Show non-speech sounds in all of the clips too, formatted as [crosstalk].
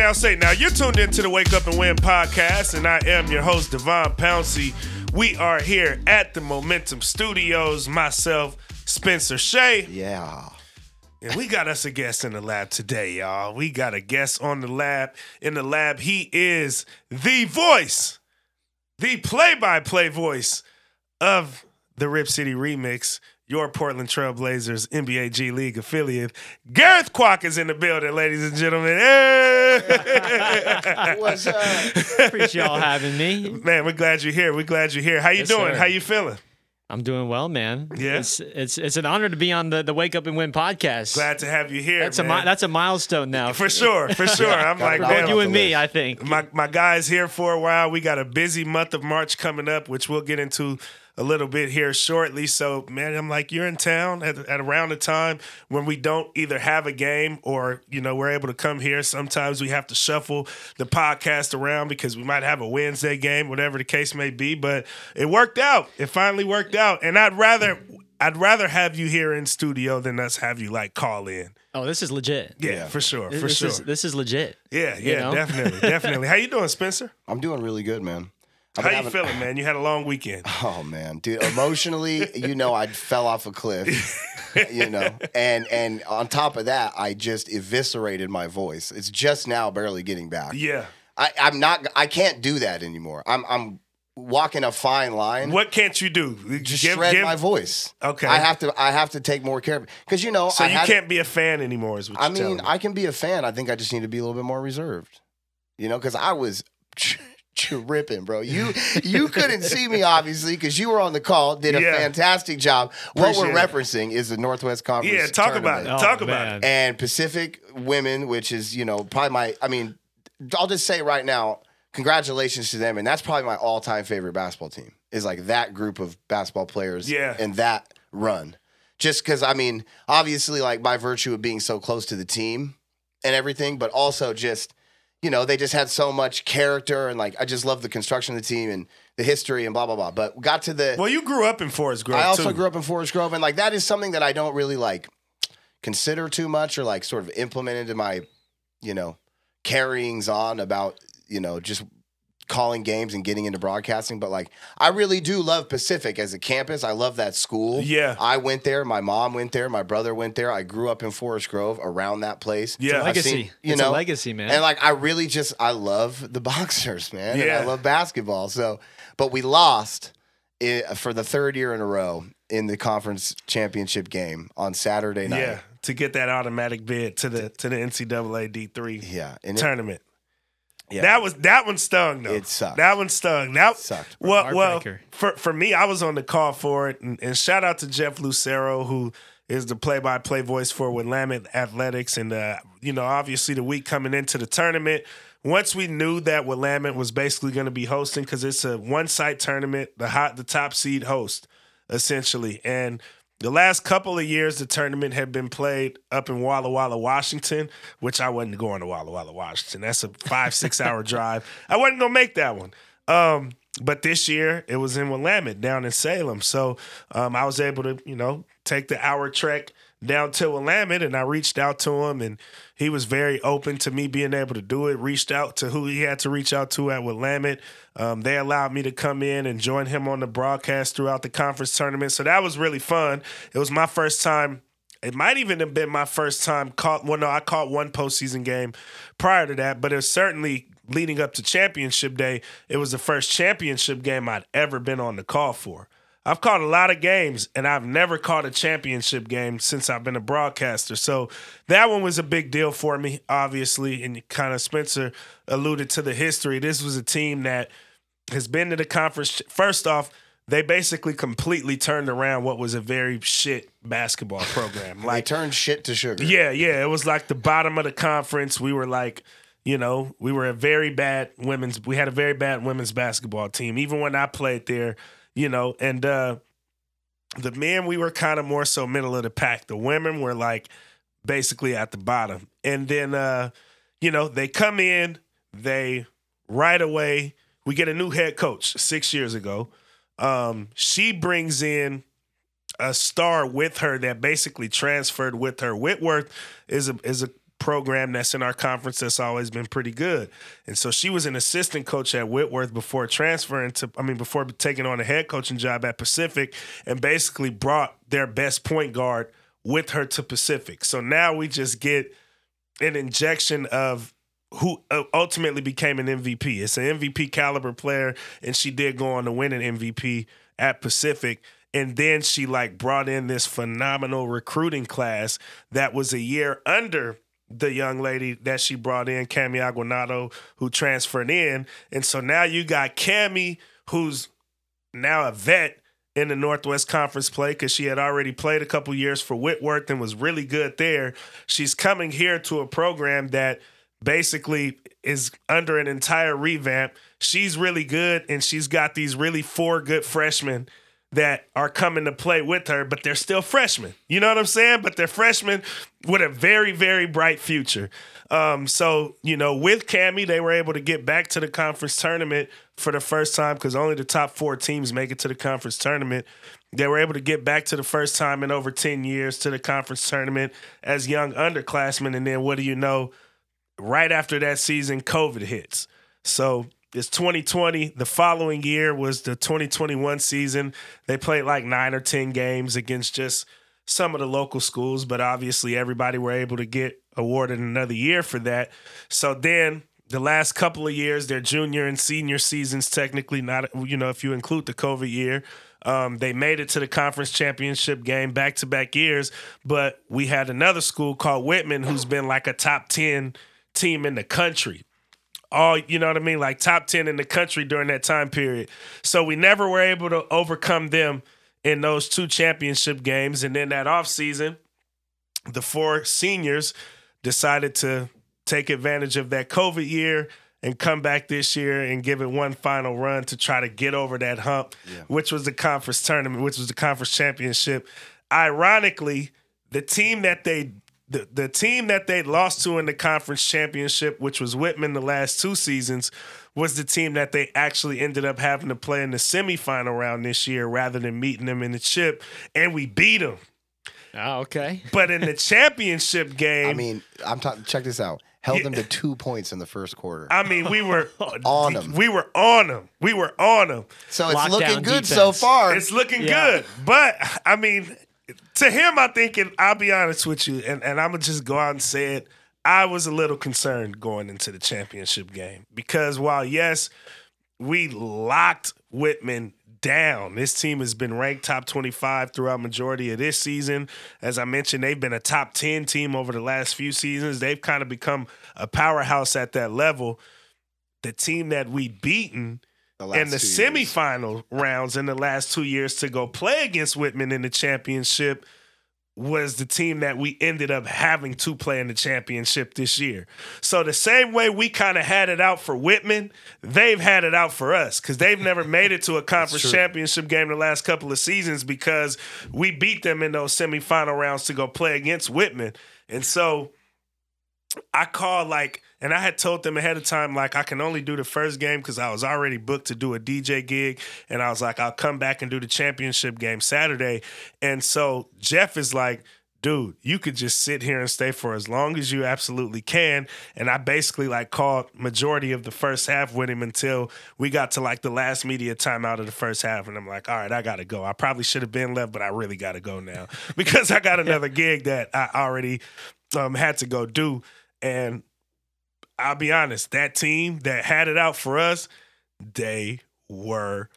now say now you're tuned into the Wake Up and Win podcast, and I am your host Devon Pouncey. We are here at the Momentum Studios. Myself, Spencer Shea. Yeah. And we got us a guest in the lab today, y'all. We got a guest on the lab. In the lab, he is the voice, the play-by-play voice of the Rip City Remix, your Portland Trailblazers NBA G League affiliate. Gareth Kwok is in the building, ladies and gentlemen. Hey! [laughs] What's up? Appreciate y'all having me. Man, we're glad you're here. We're glad you're here. How you Yes, doing? sir. How you feeling? I'm doing well, man. Yeah? it's it's it's an honor to be on the the Wake Up and Win podcast. Glad to have you here. that's a man. mi- that's a milestone now for sure, for [laughs] sure. I'm like, go man, you and me. list. I think. my my guys here for a while. We got a busy month of March coming up, which we'll get into a little bit here shortly. So, man, I'm like, you're in town at, at around the time when we don't either have a game or you know we're able to come here. Sometimes we have to shuffle the podcast around because we might have a Wednesday game, whatever the case may be. But it worked out. It finally worked out, and I'd rather. I'd rather have you here in studio than us have you like call in. oh, this is legit. Yeah, Yeah. for sure, for this sure. is this is legit. yeah, you yeah, know? definitely, [laughs] definitely. How you doing, Spencer? I'm doing really good, man. I've How you having- feeling, man? You had a long weekend. [laughs] Oh man, dude. Emotionally, you know, I fell off a cliff. [laughs] You know, and and on top of that, I just eviscerated my voice. It's just now barely getting back. Yeah. I, I'm not. I can't do that anymore. I'm I'm walking a fine line. What can't you do? Just Give- shred give- my voice. Okay. I have to. I have to take more care of it because you know. So I you had- can't be a fan anymore, is what I mean, me. I can be a fan. I think I just need to be a little bit more reserved. You know, because I was tripping, bro. You [laughs] you couldn't see me obviously because you were on the call. Did a Yeah. fantastic job. What we're referencing is the Northwest Conference. Yeah, talk about tournament. it. Talk about it. Oh, and Pacific Women, which is you know probably my. I mean, I'll just say right now, congratulations to them, and that's probably my all-time favorite basketball team. Is like that group of basketball players. Yeah. And that run. Just because I mean, obviously, like by virtue of being so close to the team and everything, but also just you know they just had so much character and like I just love the construction of the team and the history and blah blah blah. But got to the Well, you grew up in Forest Grove I also too. grew up in Forest Grove, and like that is something that I don't really like consider too much or like sort of implement into my, you know, carryings on about you know just calling games and getting into broadcasting. But like I really do love Pacific as a campus. I love that school. Yeah. I went there. My mom went there. My brother went there. I grew up in Forest Grove around that place. Yeah. I've legacy. seen- you it's know, a legacy, man. and like I really just I love the [laughs] boxers, man. And Yeah. I love basketball. So, but we lost i for the third year in a row in the conference championship game on Saturday night. yeah, to get that automatic bid to the to the NCAA D three Yeah, and it, tournament. Yeah, That was that one stung though. It sucked. That one stung. That sucked. Well, well, for for me, I was on the call for it, and, and shout out to Jeff Lucero, who is the play-by-play voice for Willamette Athletics, and uh, you know, obviously the week coming into the tournament. Once we knew that Willamette was basically going to be hosting, because it's a one-site tournament, the hot, the top seed host, essentially, and the last couple of years, the tournament had been played up in Walla Walla, Washington, which I wasn't going to Walla Walla, Washington. That's a five, six [laughs] hour drive. I wasn't going to make that one. Um, but this year, it was in Willamette down in Salem. So um, I was able to, you know, take the hour trek down to Willamette and I reached out to him and he was very open to me being able to do it. Reached out to who he had to reach out to at Willamette. Um, they allowed me to come in and join him on the broadcast throughout the conference tournament. So that was really fun. It was my first time. It might even have been my first time caught. Well, no, I caught one postseason game prior to that, but it was certainly leading up to championship day. It was the first championship game I'd ever been on the call for. I've caught a lot of games, and I've never caught a championship game since I've been a broadcaster. So that one was a big deal for me, obviously. And kind of Spencer alluded to the history. This was a team that has been to the conference. First off, they basically completely turned around what was a very shit basketball program. They Like, turned shit to sugar. yeah, yeah, it was like the bottom of the conference. We were like, you know, we were a very bad women's. We had a very bad women's basketball team. Even when I played there, you know, and uh the men we were kind of more so middle of the pack. The women were like basically at the bottom. And then uh, you know, they come in, they right away, we get a new head coach six years ago. Um, she brings in a star with her that basically transferred with her. Whitworth is a is a program that's in our conference that's always been pretty good. And so she was an assistant coach at Whitworth before transferring to, I mean, before taking on a head coaching job at Pacific and basically brought their best point guard with her to Pacific. So now we just get an injection of who uh, ultimately became an MVP. It's an MVP caliber player, and she did go on to win an MVP at Pacific. And then she like brought in this phenomenal recruiting class that was a year under the young lady that she brought in, Cami Aguinaldo, who transferred in. And so now you got Cami, who's now a vet in the Northwest Conference play because she had already played a couple years for Whitworth and was really good there. She's coming here to a program that basically is under an entire revamp. She's really good and she's got these really four good freshmen that are coming to play with her, but they're still freshmen. You know what I'm saying? But they're freshmen with a very, very bright future. Um, so, you know, with Cami, they were able to get back to the conference tournament for the first time because only the top four teams make it to the conference tournament. They were able to get back to the first time in over 10 years to the conference tournament as young underclassmen. And then what do you know? Right after that season, COVID hits. So it's 2020. The following year was the 2021 season. They played like nine or 10 games against just some of the local schools, but obviously everybody were able to get awarded another year for that. So then the last couple of years, their junior and senior seasons, technically not, you know, if you include the COVID year, um, they made it to the conference championship game back to back years. But we had another school called Whitman, who's been like a top 10 team in the country all you know what I mean, like top 10 in the country during that time period. So we never were able to overcome them in those two championship games. And then that offseason, the four seniors decided to take advantage of that COVID year and come back this year and give it one final run to try to get over that hump, yeah. which was the conference tournament, which was the conference championship. Ironically, the team that they the, the team that they lost to in the conference championship, which was Whitman the last two seasons, was the team that they actually ended up having to play in the semifinal round this year rather than meeting them in the chip, and we beat them. Oh, ah, okay. [laughs] But in the championship [laughs] game, I mean, I'm talking. Check this out. Held yeah. them to two points in the first quarter. I mean, we were [laughs] on them. We were on them. We were on them. So it's Lockdown looking good defense. so far. It's looking yeah. good, but I mean, to him, I think, and I'll be honest with you, and, and I'm gonna just go out and say it. I was a little concerned going into the championship game because while yes, we locked Whitman down. This team has been ranked top 25 throughout majority of this season. As I mentioned, they've been a top 10 team over the last few seasons. They've kind of become a powerhouse at that level. The team that we beaten the in the semifinal rounds in the last two years to go play against Whitman in the championship was the team that we ended up having to play in the championship this year. So the same way we kind of had it out for Whitman, they've had it out for us because they've never made it to a [laughs] conference championship game the last couple of seasons because we beat them in those semifinal rounds to go play against Whitman. And so I call like and I had told them ahead of time, like, I can only do the first game because I was already booked to do a DJ gig. And I was like, I'll come back and do the championship game Saturday. And so Jeff is like, dude, you could just sit here and stay for as long as you absolutely can. And I basically like called majority of the first half with him until we got to like the last media time out of the first half. And I'm like, all right, I gotta go. I probably should have been left, but I really gotta go now [laughs] because I got another gig that I already um, had to go do. And I'll be honest, that team that had it out for us, they were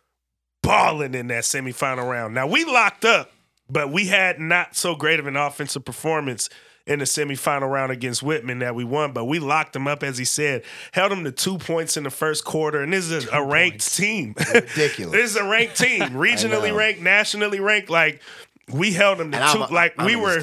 balling in that semifinal round. Now we locked up, but we had not so great of an offensive performance in the semifinal round against Whitman that we won, but we locked them up, as he said, held them to two points in the first quarter. And this is a, a ranked points. team. [laughs] Ridiculous. this is a ranked team, [laughs] regionally ranked, nationally ranked. Like we held them to and two. I'm, like I'm we were.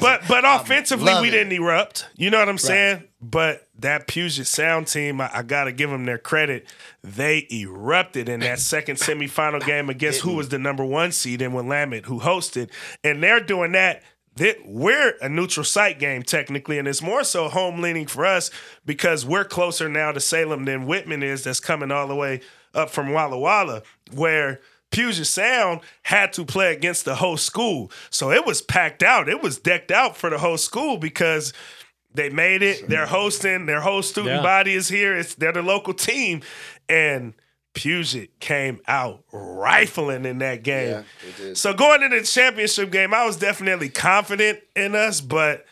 But but offensively, we didn't erupt. You know what I'm saying? But that Puget Sound team, I, I got to give them their credit. They erupted in that second semifinal game against who was the number one seed in Willamette, who hosted, and they're doing that. That we're a neutral site game technically, and it's more so home leaning for us because we're closer now to Salem than Whitman is. That's coming all the way up from Walla Walla, where Puget Sound had to play against the whole school. So it was packed out. It was decked out for the whole school because they made it. They're hosting. Their whole student Yeah. body is here. It's they're the local team, and Puget came out rifling in that game. Yeah. So going into the championship game, I was definitely confident in us, but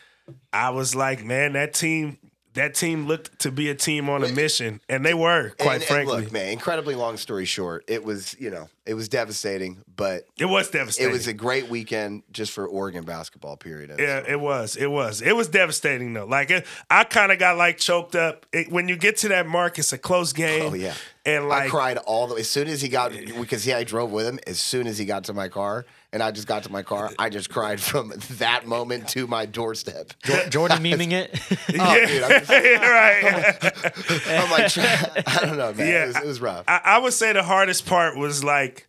I was like, man, that team, that team looked to be a team on a mission, and they were, quite And- and frankly. look, man, incredibly long story short, it was, you know, it was devastating, but it was devastating. it was a great weekend just for Oregon basketball, period. Yeah, it was. It was. It was devastating though. Like it, I kind of got like choked up it, when you get to that mark. It's a close oh, game. Oh, yeah. And I cried all the way. as soon as he got because yeah, I drove with him. As soon as he got to my car, and I just got to my car, I just cried from that moment to my doorstep. Jordan memeing it. [laughs] Oh, dude, I'm, just, [laughs] right. [laughs] I'm like, I don't know, man. Yeah, it, was, it was rough. I, I would say the hardest part was like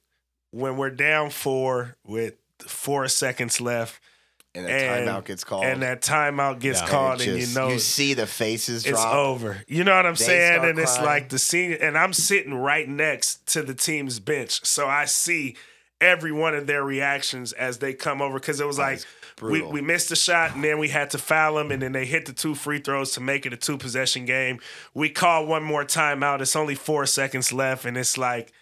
when we're down four with four seconds left, and that and timeout gets called, and that timeout gets Yeah. and called, it and, just- you know you see the faces it's drop. over. You know what I'm They saying? start And it's like the senior, and I'm sitting right next to the team's bench, so I see every one of their reactions as they come over because it was like we, we missed a shot and then we had to foul them and then they hit the two free throws to make it a two possession game. We call one more timeout. It's only four seconds left, and it's like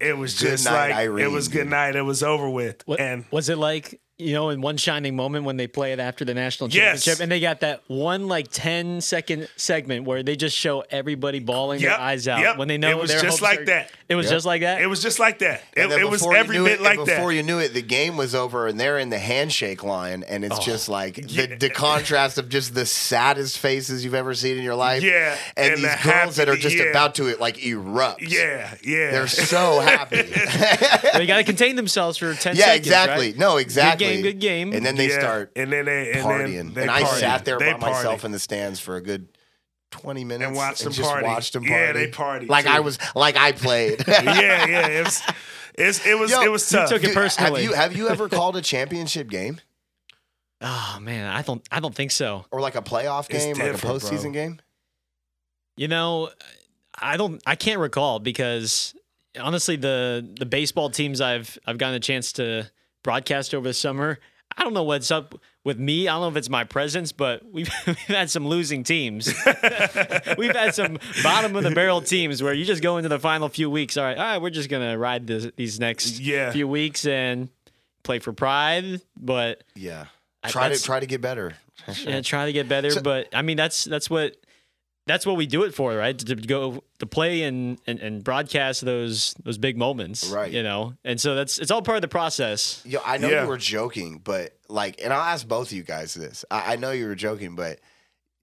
it was Good just night, like it was good night. It was over with, What, and was it like you know in one shining moment when they play it after the national Yes. championship and they got that one like 10 second segment where they just show everybody bawling their eyes out yep. when they know It was their just like are- that. It was Yep. just like that. it was just like that. It, it was before you every knew bit it, like and that. Before you knew it, the game was over, and they're in the handshake line, and it's oh, just like the, the contrast of just the saddest faces you've ever seen in your life. Yeah, and, and these the girls that are just yeah. about to it like erupt. yeah, yeah. they're so happy. they got to contain themselves for 10 yeah, seconds. exactly. right? No, exactly. Game, good game. And then they Yeah, start and then they and partying, Then they and I partied. sat there They by myself partied. in the stands for a good. 20 minutes And watched them just party. watched them party. Yeah, they partied, like too. I was like I played. [laughs] yeah, yeah. It was, it's, it was, Yo, it was you tough. took it Dude, personally. Have you have you ever [laughs] called a championship game Oh man, I don't I don't think so. or like a playoff It's game, like a different, bro. postseason game? You know, I don't I can't recall because honestly the the baseball teams I've I've gotten a chance to broadcast over the summer, I don't know what's up with me. I don't know if it's my presence, but we've, [laughs] we've had some losing teams. [laughs] we've had some bottom of the barrel teams where you just go into the final few weeks. All right, all right, we're just gonna ride this, these next Yeah. few weeks and play for pride, but Yeah. I- Try to try to get better. yeah, try to get better. So- but I mean, that's that's what that's what we do it for, right? To go to play and, and and broadcast those those big moments, Right. You know, and so that's it's all part of the process. Yo, I know Yeah. you were joking, but like, and I'll ask both of you guys this. I, I know you were joking, but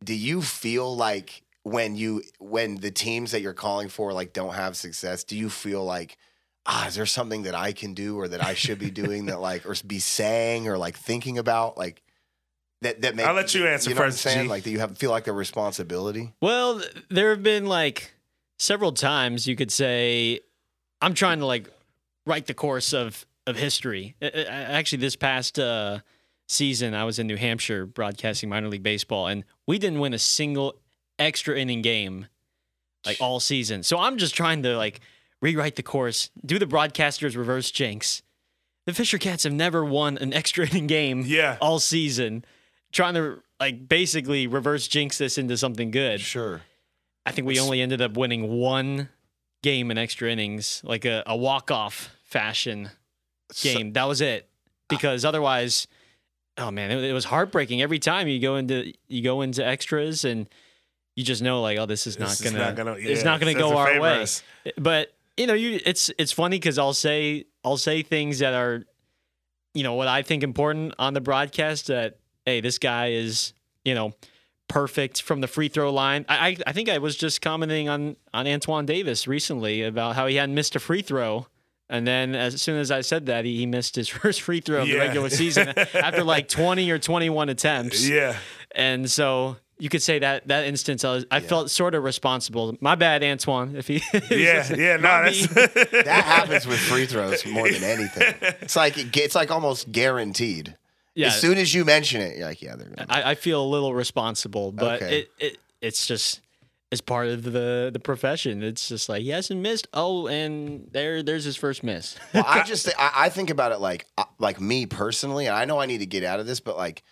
do you feel like when you when the teams that you're calling for like don't have success, do you feel like ah, is there something that I can do or that I should be doing that like or be saying or like thinking about like that that make, I'll let you answer you know first, What I'm saying? G. Like, do you have feel like a responsibility? Well, there have been like several times you could say, I'm trying to like write the course of of history. I- I- Actually, this past uh, season, I was in New Hampshire broadcasting minor league baseball, and we didn't win a single extra inning game like all season. So I'm just trying to like rewrite the course, do the broadcaster's reverse jinx. The Fisher Cats have never won an extra [laughs] inning game Yeah. all season. Trying to like basically reverse jinx this into something good. Sure. I think we only ended up winning one game in extra innings, like a, a walk off fashion game. that was it. Because otherwise, oh man, it, it was heartbreaking every time you go into you go into extras and you just know like, oh, this is not This is gonna, not gonna- it's not gonna go our way. But you know, you it's it's funny because I'll say I'll say things that are, you know, what I think important on the broadcast that hey, this guy is you know perfect from the free throw line. I I, I think I was just commenting on on Antoine Davis recently about how he hadn't missed a free throw. And then, as soon as I said that, he, he missed his [laughs] first free throw of the regular season [laughs] after like 20 or 21 attempts. Yeah. And so you could say that that instance, I, was, I felt sort of responsible. My bad, Antoine. If he, [laughs] Yeah. Yeah. No, that's that happens with free throws more than anything. It's like it's like almost guaranteed. Yeah. As soon as you mention it, you're like, yeah, they're gonna. I, I feel a little responsible, but Okay. it, it it's just is part of the the profession. It's just like he hasn't missed. Oh, and there there's his first miss. [laughs] Well, I just thi- I, I think about it like uh, like me personally, and I know I need to get out of this, but like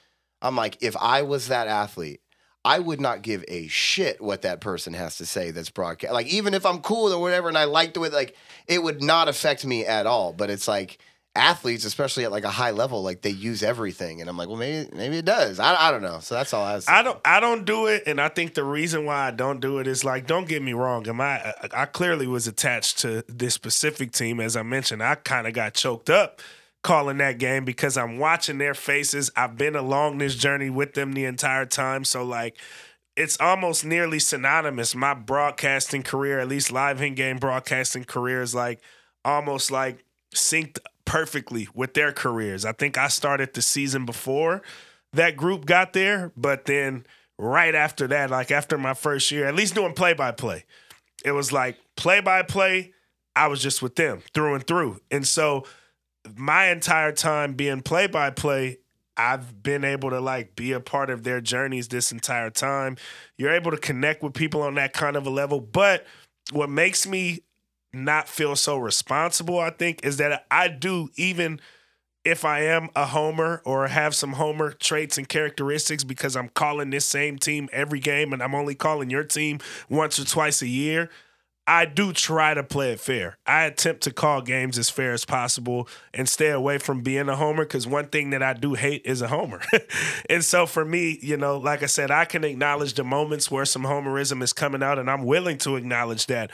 I'm like if I was that athlete, I would not give a shit what that person has to say that's broadcast. Like even if I'm cool or whatever, and I like the way like it would not affect me at all. But it's like athletes, especially at like a high level, like they use everything, and I'm like, well, maybe maybe it does. I, I don't know. So that's all I was. I don't I don't do it, and I think the reason why I don't do it is like, don't get me wrong. Am I? I clearly was attached to this specific team, as I mentioned. I kind of got choked up calling that game because I'm watching their faces. I've been along this journey with them the entire time, so like. It's almost nearly synonymous. My broadcasting career, at least live in game broadcasting career, is like almost like synced perfectly with their careers. I think I started the season before that group got there, but then right after that, like after my first year, at least doing play by play, it was like play by play. I was just with them through and through. And so my entire time being play by play, I've been able to like be a part of their journeys this entire time. You're able to connect with people on that kind of a level. But what makes me not feel so responsible, I think, is that I do even if I am a homer or have some homer traits and characteristics because I'm calling this same team every game and I'm only calling your team once or twice a year. I do try to play it fair. I attempt to call games as fair as possible and stay away from being a homer because one thing that I do hate is a homer. [laughs] and so for me, you know, like I said, I can acknowledge the moments where some homerism is coming out and I'm willing to acknowledge that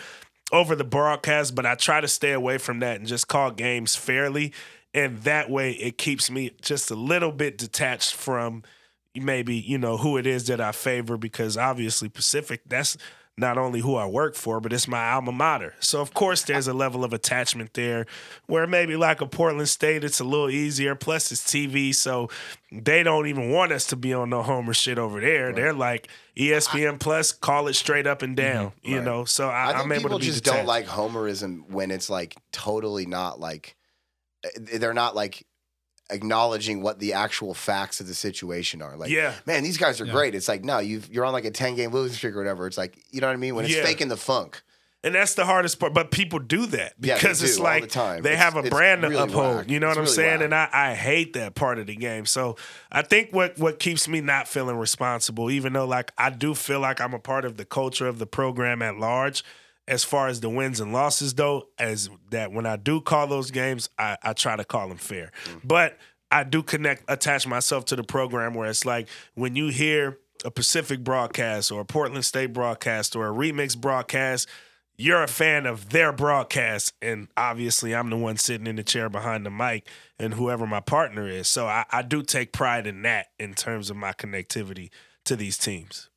over the broadcast, but I try to stay away from that and just call games fairly. And that way it keeps me just a little bit detached from maybe, you know, who it is that I favor because obviously Pacific, that's not only who I work for, but it's my alma mater. So of course there's a level of attachment there where maybe like a Portland State, it's a little easier. Plus it's TV, so they don't even want us to be on no Homer shit over there. They're like ESPN Plus, call it straight up and down. You Right. know, so I, I think I'm able people to be just detached. don't like homerism when it's like totally not like eh, they're not like acknowledging what the actual facts of the situation are. Like, Yeah. man, these guys are great. It's like, no, you've you're on like a ten game losing streak or whatever. It's like, you know what I mean? When it's Yeah. faking the funk. And that's the hardest part. But people do that because it's do all like the time. they It's- have a brand to really uphold. whack. You know what It's I'm really saying? whack. And I, I hate that part of the game. So I think what what keeps me not feeling responsible, even though like I do feel like I'm a part of the culture of the program at large, as far as the wins and losses though, as that when I do call those games, I, I try to call them fair. Mm-hmm. But I do connect attach myself to the program where it's like when you hear a Pacific broadcast or a Portland State broadcast or a remix broadcast, you're a fan of their broadcast. And obviously, I'm the one sitting in the chair behind the mic and whoever my partner is. So I, I do take pride in that in terms of my connectivity to these teams.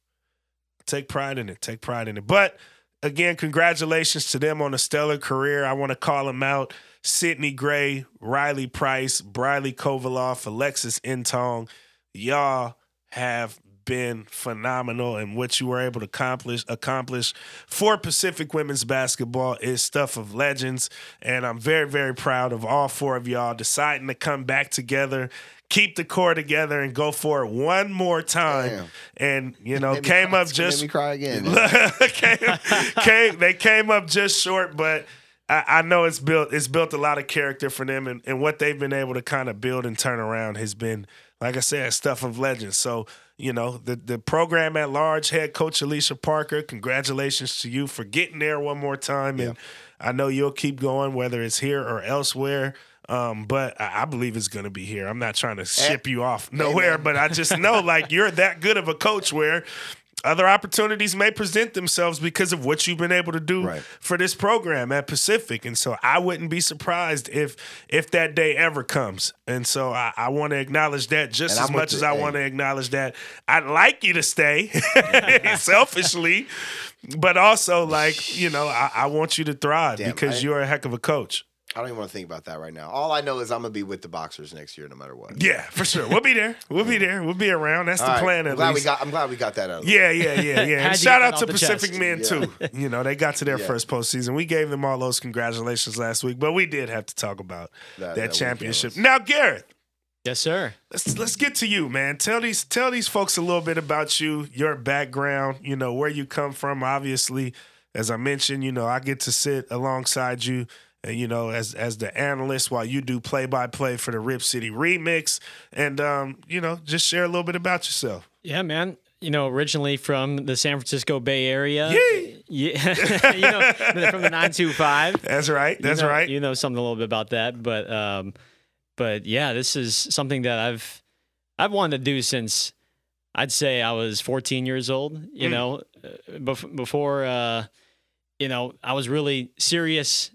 Take pride in it. Take pride in it. But again, congratulations to them on a stellar career. I want to call them out. Sydney Gray, Riley Price, Briley Kovaloff, Alexis Intong. Y'all have been phenomenal and what you were able to accomplish accomplish for Pacific women's basketball is stuff of legends and I'm very very proud of all four of y'all deciding to come back together keep the core together and go for it one more time Damn. and you know came cry- up just made me cry again. [laughs] came, came, they came up just short, but I, I know it's built it's built a lot of character for them, and, and what they've been able to kind of build and turn around has been, like I said, stuff of legends. So you know the the program at large, head coach Alicia Parker, congratulations to you for getting there one more time, and I know you'll keep going whether it's here or elsewhere. Um, but I I believe it's going to be here. I'm not trying to ship you off nowhere, man. but I just know [laughs] like you're that good of a coach where other opportunities may present themselves because of what you've been able to do Right. for this program at Pacific. And so I wouldn't be surprised if if that day ever comes. And so I, I want to acknowledge that just And as I'm much as I want to acknowledge that I'd like you to stay [laughs] [laughs] selfishly. But also, like, you know, I, I want you to thrive Damn, because I- you're a heck of a coach. I don't even want to think about that right now. All I know is I'm gonna be with the boxers next year, no matter what. Yeah, for sure. We'll be there. We'll be mm-hmm. there. We'll be around. That's All the right. plan I'm at glad least. we got. I'm glad we got that out. Yeah, yeah, [laughs] yeah, yeah. And shout out to Pacific chest. Men Yeah. too. You know, they got to their Yeah. first postseason. We gave them all those congratulations last week, but we did have to talk about That- that, that championship. Now, Gareth, Yes, sir. let's let's get to you, man. Tell these tell these folks a little bit about you, your background, you know, where you come from. Obviously, as I mentioned, you know, I get to sit alongside you, you know, as as the analyst while you do play by play for the Rip City Remix, and um, you know, just share a little bit about yourself. Yeah, man. You know, originally from the San Francisco Bay Area. Yeah. [laughs] you know, from the 925. That's right. That's you know, right. You know something a little bit about that, but um, but yeah, this is something that I've I've wanted to do since I'd say I was 14 years old. You Mm. know, uh, bef- before uh, you know I was really serious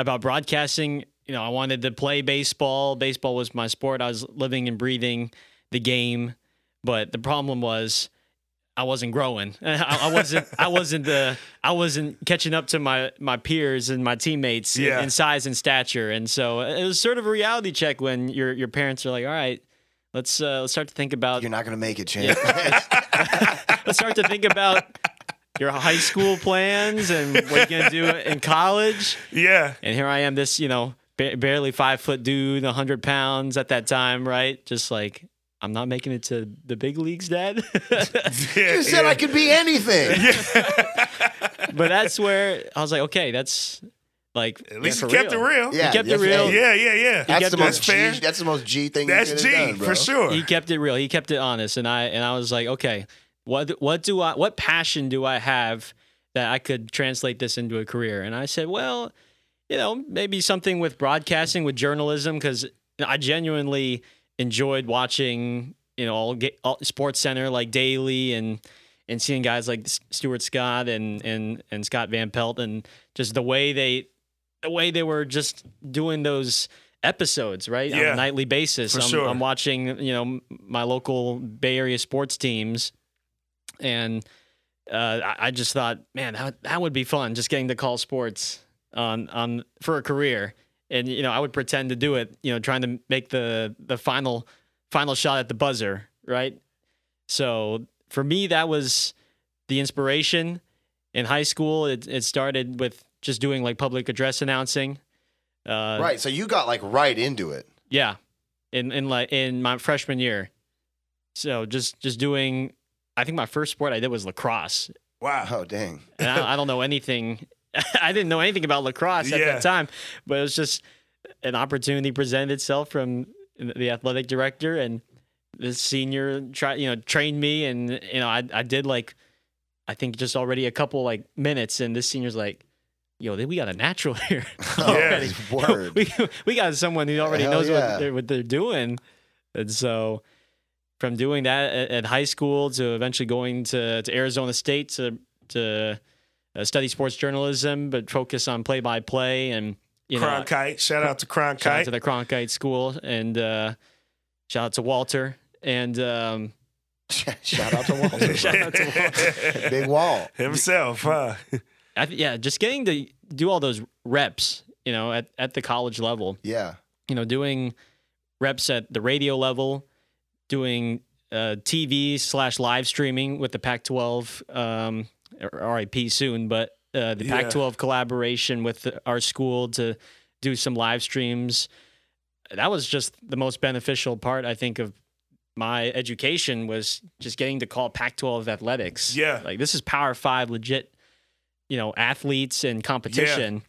about broadcasting. You know, I wanted to play baseball. Baseball was my sport. I was living and breathing the game, but the problem was. I wasn't growing. [laughs] I, I wasn't. I wasn't the. I wasn't catching up to my my peers and my teammates in- Yeah. in size and stature. And so it was sort of a reality check when your your parents are like, "All right, let's uh, let's start to think about You're not gonna make it, champ. [laughs] let's start to think about your high school plans and what you're gonna do in college." yeah. And here I am, this you know ba- barely five foot dude, hundred pounds at that time, right? Just like I'm not making it to the big leagues, Dad. [laughs] yeah, you said yeah. I could be anything. [laughs] but that's where I was like, okay, that's like At least yeah, you for kept it real. Yeah, kept it that's- real. hey, Yeah, yeah, yeah. That's kept the it- most That's fair. G. That's the most G thing. That's G done, bro. for sure. He kept it real. He kept it honest, and I and I was like, okay, what what do I what passion do I have that I could translate this into a career? And I said, well, you know, maybe something with broadcasting, with journalism, because I genuinely enjoyed watching, you know, all, all Sports Center like daily and and seeing guys like Stuart Scott and and and Scott Van Pelt and just the way they the way they were just doing those episodes right on a nightly basis. I'm, sure. I'm watching you know my local Bay Area sports teams, and uh, I, I just thought, man, that that would be fun. Just getting to call sports on on for a career, and you know I would pretend to do it. You know, trying to make the the final final shot at the buzzer, right? So for me, that was the inspiration. In high school, it, it started with just doing like public address announcing. Uh, Right. So you got like right into it. yeah, in in like in my freshman year. So just just doing, I think my first sport I did was lacrosse, Wow. Oh dang. and I, I don't know anything. [laughs] I didn't know anything about lacrosse at Yeah. that time, but it was just an opportunity presented itself from the athletic director and the senior. Try you know trained me, and you know I I did like, I think just already a couple like minutes, and this senior's like. Yo, then we got a natural [laughs] here. [laughs] already. word. we we got someone who already Hell knows yeah. what they're what they're doing, and so from doing that at, at high school to eventually going to, to Arizona State to to uh, study sports journalism, but focus on play by play and you know Cronkite. Shout out to shout out Cronkite. to the Cronkite School and uh, shout out to Walter and um, [laughs] Shout out to Walter. [laughs] shout out to Walter. [laughs] Big Wall. Himself, huh? I th- yeah, just getting to do all those reps, you know, at, at the college level. Yeah. you know, doing reps at the radio level, doing uh, TV slash live streaming with the Pac-12, um, RIP soon, but uh, the Yeah. Pac-12 collaboration with our school to do some live streams. That was just the most beneficial part, I think, of my education was just getting to call Pac-12 athletics. Yeah. like this is Power Five, legit, you know, athletes and competition.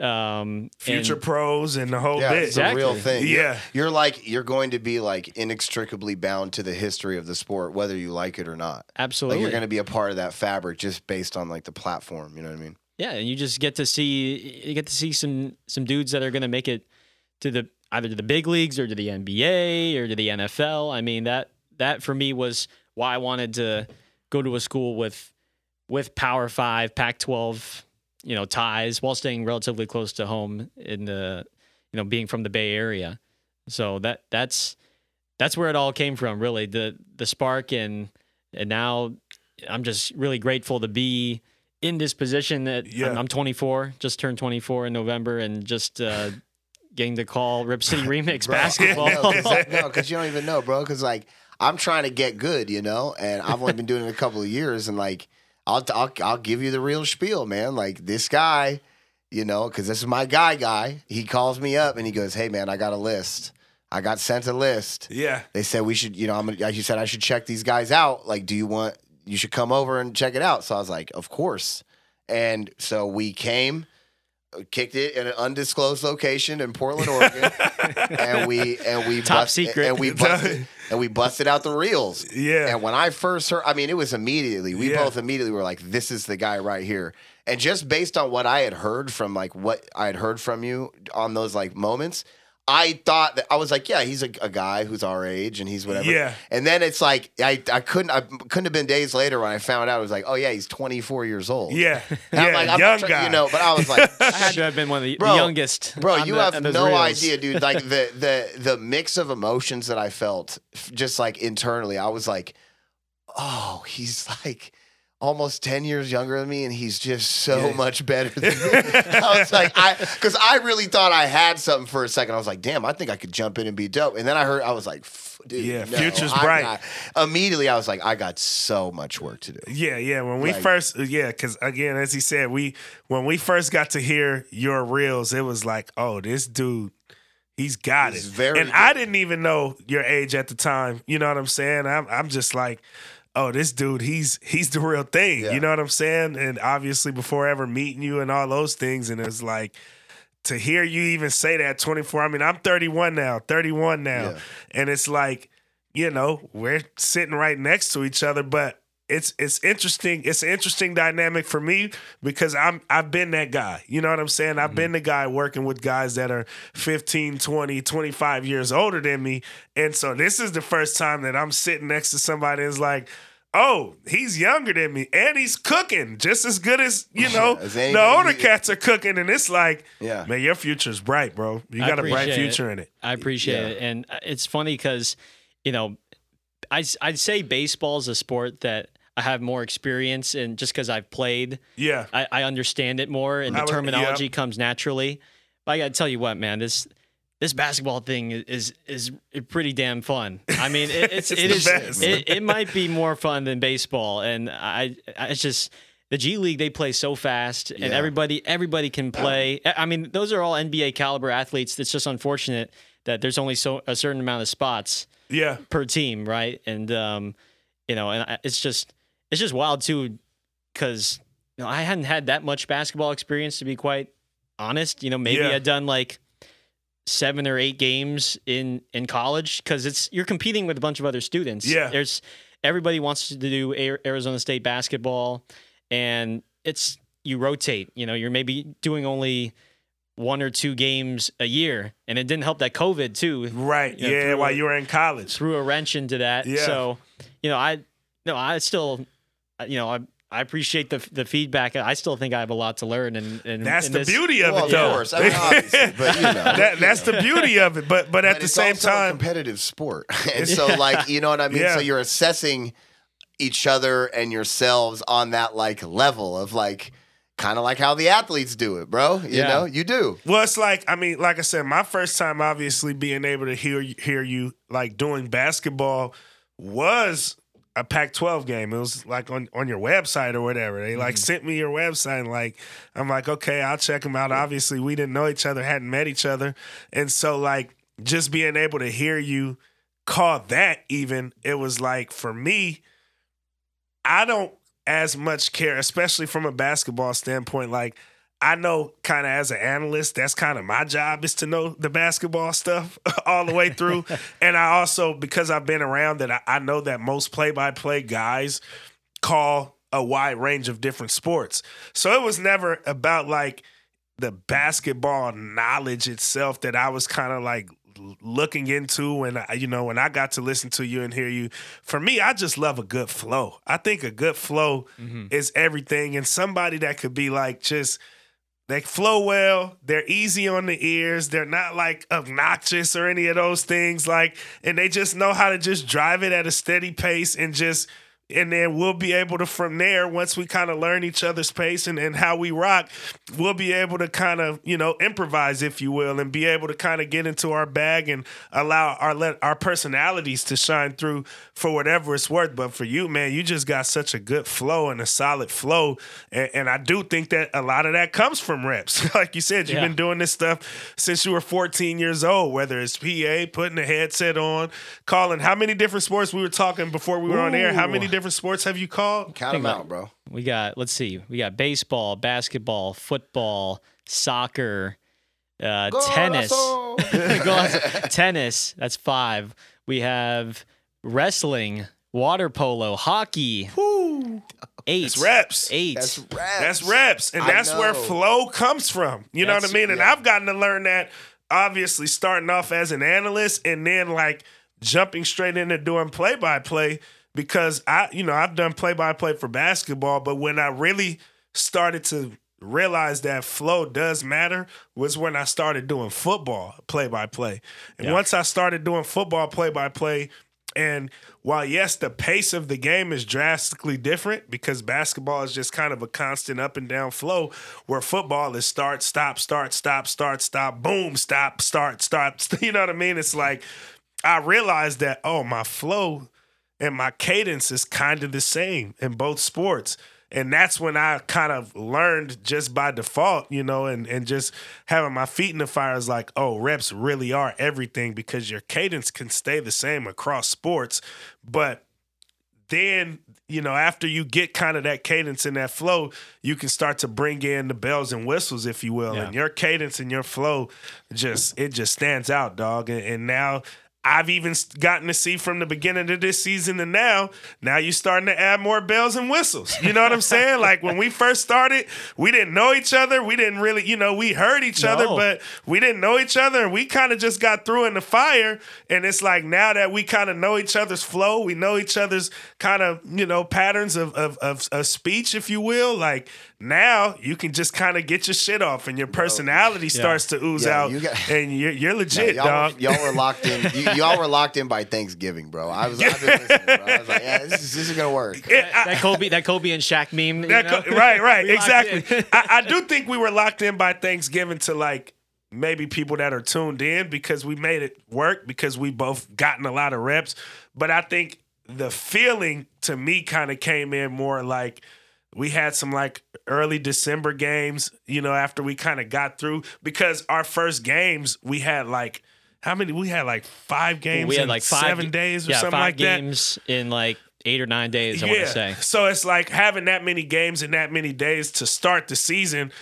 Um, Future and- pros and the whole Yeah, bit. it's a real Exactly. thing. You're- Yeah. You're, like you're going to be like inextricably bound to the history of the sport, whether you like it or not. absolutely. Like you're going to be a part of that fabric just based on like the platform. You know what I mean? Yeah, and you just get to see you get to see some some dudes that are going to make it to the either to the big leagues or to the NBA or to the NFL. I mean that that for me was why I wanted to go to a school with with Power 5, Pac-12, you know, ties while staying relatively close to home in the you know, being from the Bay Area. So that that's that's where it all came from, really. The the spark and and now I'm just really grateful to be in this position that Yeah. I'm, I'm 24, just turned 24 in November, and just uh, getting to call Rip City [laughs] Remix Bro, basketball. [laughs] No, because no, you don't even know, bro. Because like I'm trying to get good, you know, and I've only been doing it a couple of years, and like I'll I'll, I'll give you the real spiel, man. Like this guy, you know, because this is my guy. Guy, he calls me up and he goes, "Hey, man, I got a list I got sent a list. Yeah. They said we should, you know, I'm gonna, you said I should check these guys out. Like, do you want, you should come over and check it out. So I was like, of course. And so we came, Uh, kicked it in an undisclosed location in Portland, Oregon, [laughs] and we and we Top bust- secret. and we busted [laughs] and we busted out the reels. Yeah. And when I first heard, I mean, it was immediately. We Yeah. both immediately were like, "This is the guy right here." And just based on what I had heard from like what I had heard from you on those like moments, I thought that I was like, "Yeah, he's a, a guy who's our age and he's whatever." Yeah. And then it's like I I couldn't I couldn't have been days later when I found out it was like, "Oh yeah, he's 24 years old." Yeah. And I'm yeah. like, I'm young not guy. you know. But I was like, [laughs] I had to have been one of the, the Bro, youngest. Bro, you the- have no reels. idea, dude. [laughs] Like the the the mix of emotions that I felt, just like internally, I was like, "Oh, he's like almost ten years younger than me, and he's just so Yeah. [laughs] much better than me." [laughs] I was like, I because I really thought I had something for a second. I was like, "Damn, I think I could jump in and be dope." And then I heard, I was like, "F- "Dude, Yeah, no, future's I bright. got-" Immediately, I was like, "I got so much work to do." Yeah, yeah. When we Like- first, uh, yeah, because again, as he said, we when we first got to hear your reels, it was like, oh, this dude, he's got He's it. very and good. I didn't even know your age at the time. You know what I'm saying? I'm, I'm just like, oh, this dude, he's he's the real thing. Yeah. You know what I'm saying? And obviously, before ever meeting you and all those things, and it's like. To hear you even say that 24, I mean, I'm 31 now, 31 now. Yeah. And it's like, you know, we're sitting right next to each other, but it's it's interesting. It's an interesting dynamic for me because I'm I've been that guy. You know what I'm saying? I've been the guy working with guys that are 15, 20, 25 years older than me. And so this is the first time that I'm sitting next to somebody that's like, Oh, he's younger than me and he's cooking just as good as, you [laughs] know, As the anybody- older cats are cooking. And it's like, Yeah. man, your future's bright, bro. You got a bright appreciate it. future in it. I appreciate Yeah. it, and uh, it's funny because, you know, I I'd say baseball is a sport that I have more experience and just because I've played. Yeah. I, I understand it more, and I the would- terminology comes naturally. But I gotta tell you what, man, this this basketball thing is is pretty damn fun. I mean, it, it's [laughs] It's it is it, it might be more fun than baseball, and I, I it's just the G League they play so fast, and Yeah. everybody everybody can play. I I mean, those are all NBA caliber athletes. It's just unfortunate that there's only so a certain amount of spots Yeah. per team, right? And um, you know, and I- it's just it's just wild too, because you know I hadn't had that much basketball experience to be quite honest. You know, maybe Yeah. I'd done like seven or eight games in in college because it's you're competing with a bunch of other students. Yeah. there's everybody wants to do Arizona State basketball, and it's you rotate. You know, you're maybe doing only one or two games a year, and it didn't help that COVID too Right. Yeah, Yeah. through while you were in college. threw a wrench into that. Yeah. So, you know, I no, I still, you know, I I appreciate the the feedback. I still think I have a lot to learn, and, and That's in the this- beauty of Well, it, of though. course. I mean, obviously, [laughs] but, you know. that, that's the beauty of it. But but at But the it's same also a time, competitive sport, [laughs] and so like you know what I mean. Yeah. So you're assessing each other and yourselves on that like level of like kind of like how the athletes do it, bro. You Yeah. know, you do. well, it's like I mean, like I said, my first time obviously being able to hear hear you like doing basketball was a Pac-12 game. It was like on, on your website or whatever. They like mm-hmm. sent me your website. And like I'm like, okay, I'll check them out. Obviously, we didn't know each other, hadn't met each other, and so like just being able to hear you call that even, it was like for me, I don't as much care, especially from a basketball standpoint. Like I know kind of as an analyst, that's kind of my job is to know the basketball stuff [laughs] all the way through. [laughs] and I also, because I've been around that, I, I know that most play by play guys call a wide range of different sports. So it was never about like the basketball knowledge itself that I was kind of like looking into and I, you know when I got to listen to you and hear you for me I just love a good flow. I think a good flow mm-hmm. is everything and somebody that could be like just they flow well, they're easy on the ears, they're not like obnoxious or any of those things like and they just know how to just drive it at a steady pace and just and then we'll be able to from there once we kind of learn each other's pace and, and how we rock we'll be able to kind of you know improvise if you will and be able to kind of get into our bag and allow our let our personalities to shine through for whatever it's worth. But for you man you just got such a good flow and a solid flow and, and i do think that a lot of that comes from reps. [laughs] Like you said you've Yeah. been doing this stuff since you were 14 years old whether it's pa putting a headset on calling. How many different sports we were talking before we were on air? How many different sports have you called Count them out, bro. We got let's see, we got baseball, basketball, football, soccer, uh, tennis, [laughs] [laughs] tennis. That's five. We have wrestling, water polo, hockey. Eight. it's reps Eight. That's reps. That's reps, and I that's where flow comes from. You know what I mean? And yeah. I've gotten to learn that obviously starting off as an analyst and then like jumping straight into doing play by play because I, you know, I've done play by play for basketball, but when I really started to realize that flow does matter was when I started doing football play by play. And Yeah. once I started doing football play by play, and while yes, the pace of the game is drastically different because basketball is just kind of a constant up and down flow, where football is start, stop, start, stop, start, stop, boom, stop, start, stop. [laughs] You know what I mean? It's like I realized that oh, my flow and my cadence is kind of the same in both sports. And that's when I kind of learned just by default, you know, and, and just having my feet in the fire is like, oh, reps really are everything because your cadence can stay the same across sports. But then, you know, after you get kind of that cadence and that flow, you can start to bring in the bells and whistles, if you will. Yeah. And your cadence and your flow just, it just stands out, dog. And, and now, I've even gotten to see from the beginning of this season to now. Now you're starting to add more bells and whistles. You know what I'm saying? [laughs] like when we first started, we didn't know each other. We didn't really, you know, we heard each other, but we didn't know each other. And we kind of just got through in the fire. And it's like now that we kind of know each other's flow, we know each other's kind of, you know, patterns of, of, of, of speech, if you will. Like now you can just kind of get your shit off and your personality starts to ooze Yeah, out. you got- and you're, you're Yeah, legit, y'all, dog. Were, y'all were locked in. [laughs] You, y'all were locked in by Thanksgiving, bro. I was, I've been listening, bro. I was like, yeah, this is, this is gonna work. It- I- that Kobe, that Kobe and Shaq meme. you know? co- right, right, [laughs] We exactly. I, I do think we were locked in by Thanksgiving to like maybe people that are tuned in because we made it work because we both gotten a lot of reps. But I think the feeling to me kind of came in more like we had some like early December games, you know, after we kind of got through because our first games we had like how many? We had like five games we had in like five seven days or yeah, something five like that. games in like eight or nine days. I want to say. So it's like having that many games in that many days to start the season.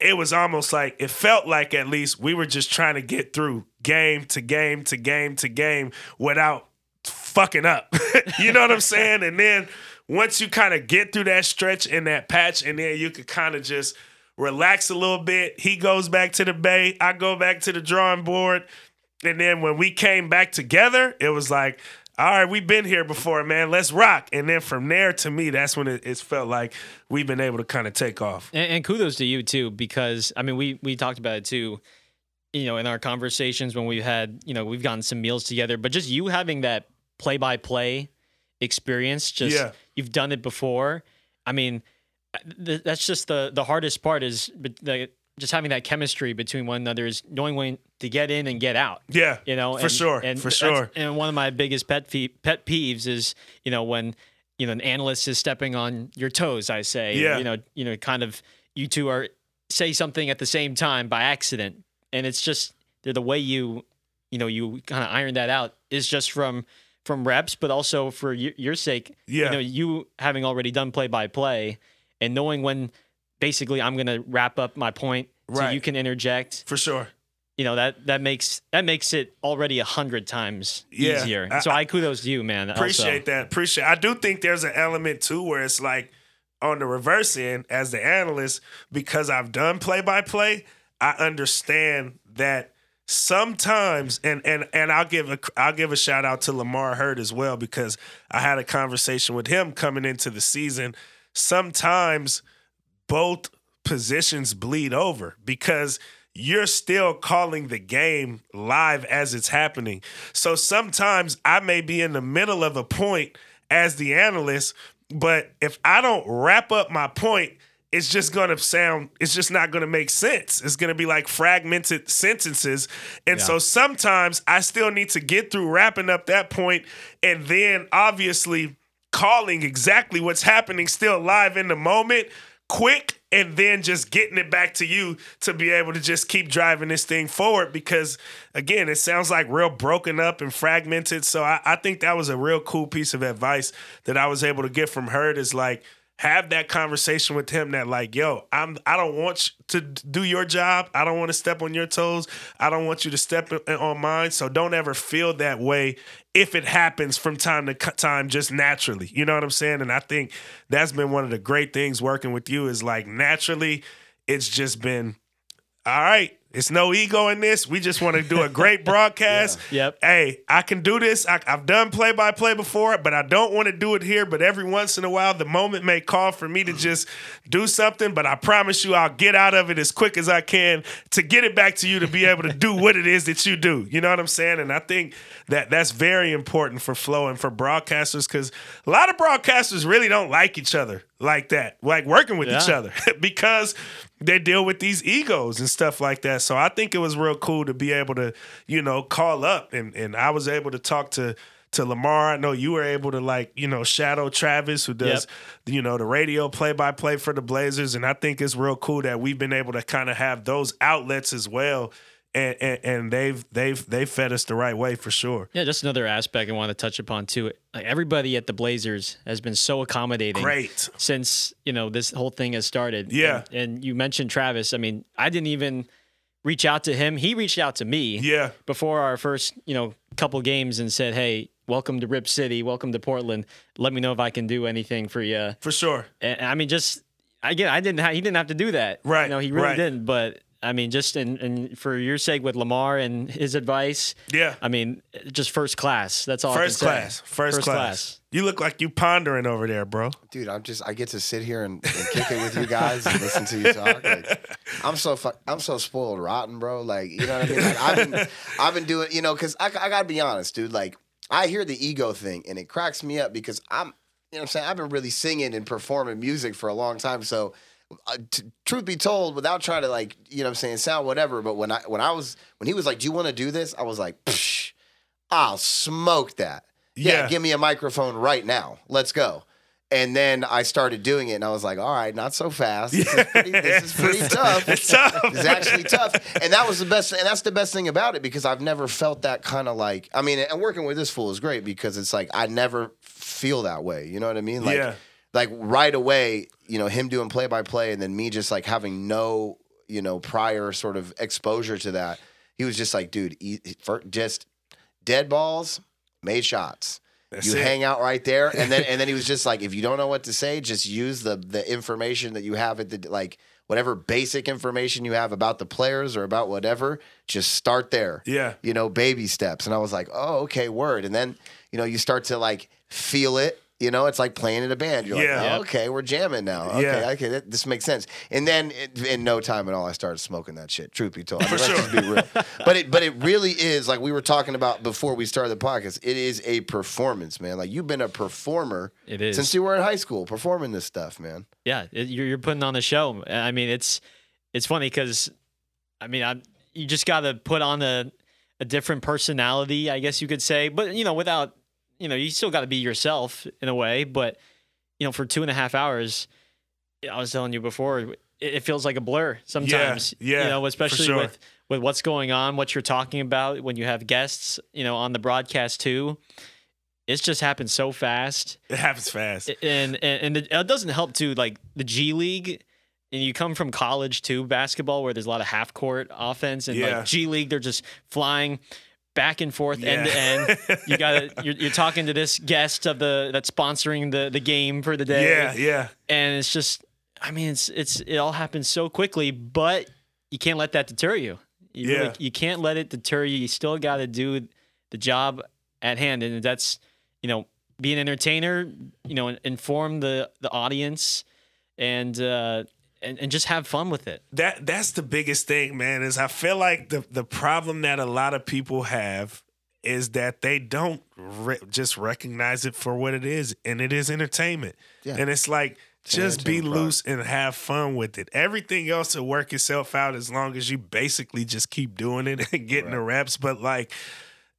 It was almost like it felt like at least we were just trying to get through game to game to game to game without fucking up. [laughs] you know what I'm saying? And then once you kind of get through that stretch and that patch, and then you could kind of just relax a little bit. He goes back to the bay. I go back to the drawing board. And then when we came back together, it was like, all right, we've been here before, man. Let's rock. And then from there, to me, that's when it, it's felt like we've been able to kind of take off. And, and kudos to you too, because I mean, we we talked about it too. You know, in our conversations when we've had, you know, we've gotten some meals together, but just you having that play by play experience, just Yeah. you've done it before. I mean, th- that's just the the hardest part is but the, just having that chemistry between one another is knowing when to get in and get out. Yeah, you know, for and- sure, and for sure. And one of my biggest pet fee- pet peeves is you know when you know an analyst is stepping on your toes. I say, Yeah. you know, you know, kind of you two are say something at the same time by accident, and it's just the way you you know you kind of iron that out is just from from reps, but also for y- your sake, Yeah. you know, you having already done play by play and knowing when basically I'm gonna wrap up my point, so you can interject For sure. you know that that makes that makes it already a hundred times Yeah, easier. I- so I kudos to you, man. Appreciate that. Appreciate. I do think there's an element too where it's like on the reverse end as the analyst because I've done play by play. I understand that sometimes and and and I'll give a I'll give a shout out to Lamar Hurd as well because I had a conversation with him coming into the season. Sometimes both positions bleed over because you're still calling the game live as it's happening. So sometimes I may be in the middle of a point as the analyst. But if I don't wrap up my point, it's just gonna sound it's just not gonna make sense. It's gonna be like fragmented sentences. And Yeah. so sometimes i still need to get through wrapping up that point and then obviously calling exactly what's happening still live in the moment quick and then just getting it back to you to be able to just keep driving this thing forward because again it sounds like real broken up and fragmented. So i, I think that was a real cool piece of advice that i was able to get from her is like have that conversation with him that like yo i'm i don't want to do your job. I don't want to step on your toes. I don't want you to step on mine. So don't ever feel that way if it happens from time to time just naturally. You know what i'm saying? And i think that's been one of the great things working with you is like naturally it's just been all right it's no ego in this we just want to do a great [laughs] broadcast Yep. hey, I can do this. I, I've done play by play before, but I don't want to do it here. But every once in a while, the moment may call for me to mm-hmm. just do something. But I promise you, I'll get out of it as quick as I can to get it back to you to be able to do what it is that you do. You know what I'm saying? And I think that that's very important for flow and for broadcasters because a lot of broadcasters really don't like each other like that, like working with each other [laughs] because they deal with these egos and stuff like that. So I think it was real cool to be able to, you know, call up and and I was able to talk to to Lamar. I know you were able to like, you know, shadow Travis who does, you know, the radio play by play for the Blazers. And I think it's real cool that we've been able to kind of have those outlets as well. And, and and they've they've they fed us the right way for sure. Yeah, just another aspect I want to touch upon too. Like everybody at the Blazers has been so accommodating. Great. since you know this whole thing has started. Yeah. and, and you mentioned Travis. I mean, I didn't even reach out to him. He reached out to me. Yeah. before our first you know couple games and said, "Hey, welcome to Rip City, welcome to Portland. Let me know if I can do anything for you." For sure. And I mean, just again, I didn't. Ha- he didn't have to do that. Right, You know, he really right. didn't. But I mean, just in, in for your sake with Lamar and his advice. Yeah. I mean, just first class. That's all. First I can say. class. First, class. You look like you pondering over there, bro. Dude, I'm just I get to sit here and, and kick it with you guys and listen to you talk. Like, I'm so fu- I'm so spoiled rotten, bro. Like you know what I mean? Like, I've been I've been doing you know because I, I gotta be honest, dude. Like I hear the ego thing and it cracks me up because I'm you know what I'm saying I've been really singing and performing music for a long time. So uh, t- truth be told, without trying to like you know what I'm saying sound whatever, but when I when I was when he was like, "Do you want to do this?" I was like, Psh, "I'll smoke that." yeah, Yeah. give me a microphone right now. Let's go. And then I started doing it, and I was like, "All right, not so fast. This is pretty, this is pretty [laughs] tough. [laughs] It's tough. It's actually tough." And that was the best, and that's the best thing about it because I've never felt that kind of like. I mean, and working with this fool is great because it's like I never feel that way. You know what I mean? Like, Yeah. Like right away, you know, him doing play by play, and then me just like having no, you know, prior sort of exposure to that. He was just like, "Dude, just dead balls, made shots." That's you it. hang out right there, and then and then he was just like, if you don't know what to say, just use the the information that you have at the like whatever basic information you have about the players or about whatever. Just start there. Yeah. you know, baby steps. And I was like, oh, okay, word. And then you know, you start to like feel it. You know, it's like playing in a band. You're Yeah. like, oh, okay, we're jamming now. Okay, Yeah. okay, that, this makes sense. And then it, in no time at all, I started smoking that shit. Truth be told, I mean, For let's just be real. But it, but it really is like we were talking about before we started the podcast. It is a performance, man. Like you've been a performer It is. since you were in high school, performing this stuff, man. yeah, it, you're you're putting on a show. I mean, it's it's funny because, I mean, I you just got to put on a a different personality, I guess you could say, but you know, without you know, you still got to be yourself in a way. But you know, for two and a half hours, I was telling you before, it, it feels like a blur sometimes. yeah, yeah you know, especially sure. with with what's going on, what you're talking about when you have guests, you know, on the broadcast too. It's just happened so fast It happens fast. and and, and it, doesn't help too like the G League and you come from college too basketball where there's a lot of half court offense and Yeah. like G League they're just flying back and forth end to end. [laughs] You got you're, you're talking to this guest of the that's sponsoring the the game for the day. Yeah, yeah. and it's just I mean it's it's it all happens so quickly but you can't let that deter you. You really- Yeah. you can't let it deter you. You still got to do the job at hand. And that's you know be an entertainer you know inform the the audience. And uh and, and just have fun with it that that's the biggest thing, man. Is I feel like the the problem that a lot of people have is that they don't re- just recognize it for what it is, and it is entertainment. Yeah. And it's like just be entertainment product. loose and have fun with it. Everything else will work itself out as long as you basically just keep doing it [laughs] and getting the reps. But like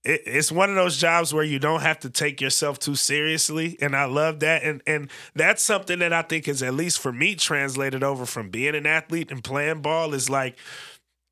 it, it's one of those jobs where you don't have to take yourself too seriously and i love that and and that's something that i think is at least for me translated over from being an athlete and playing ball is like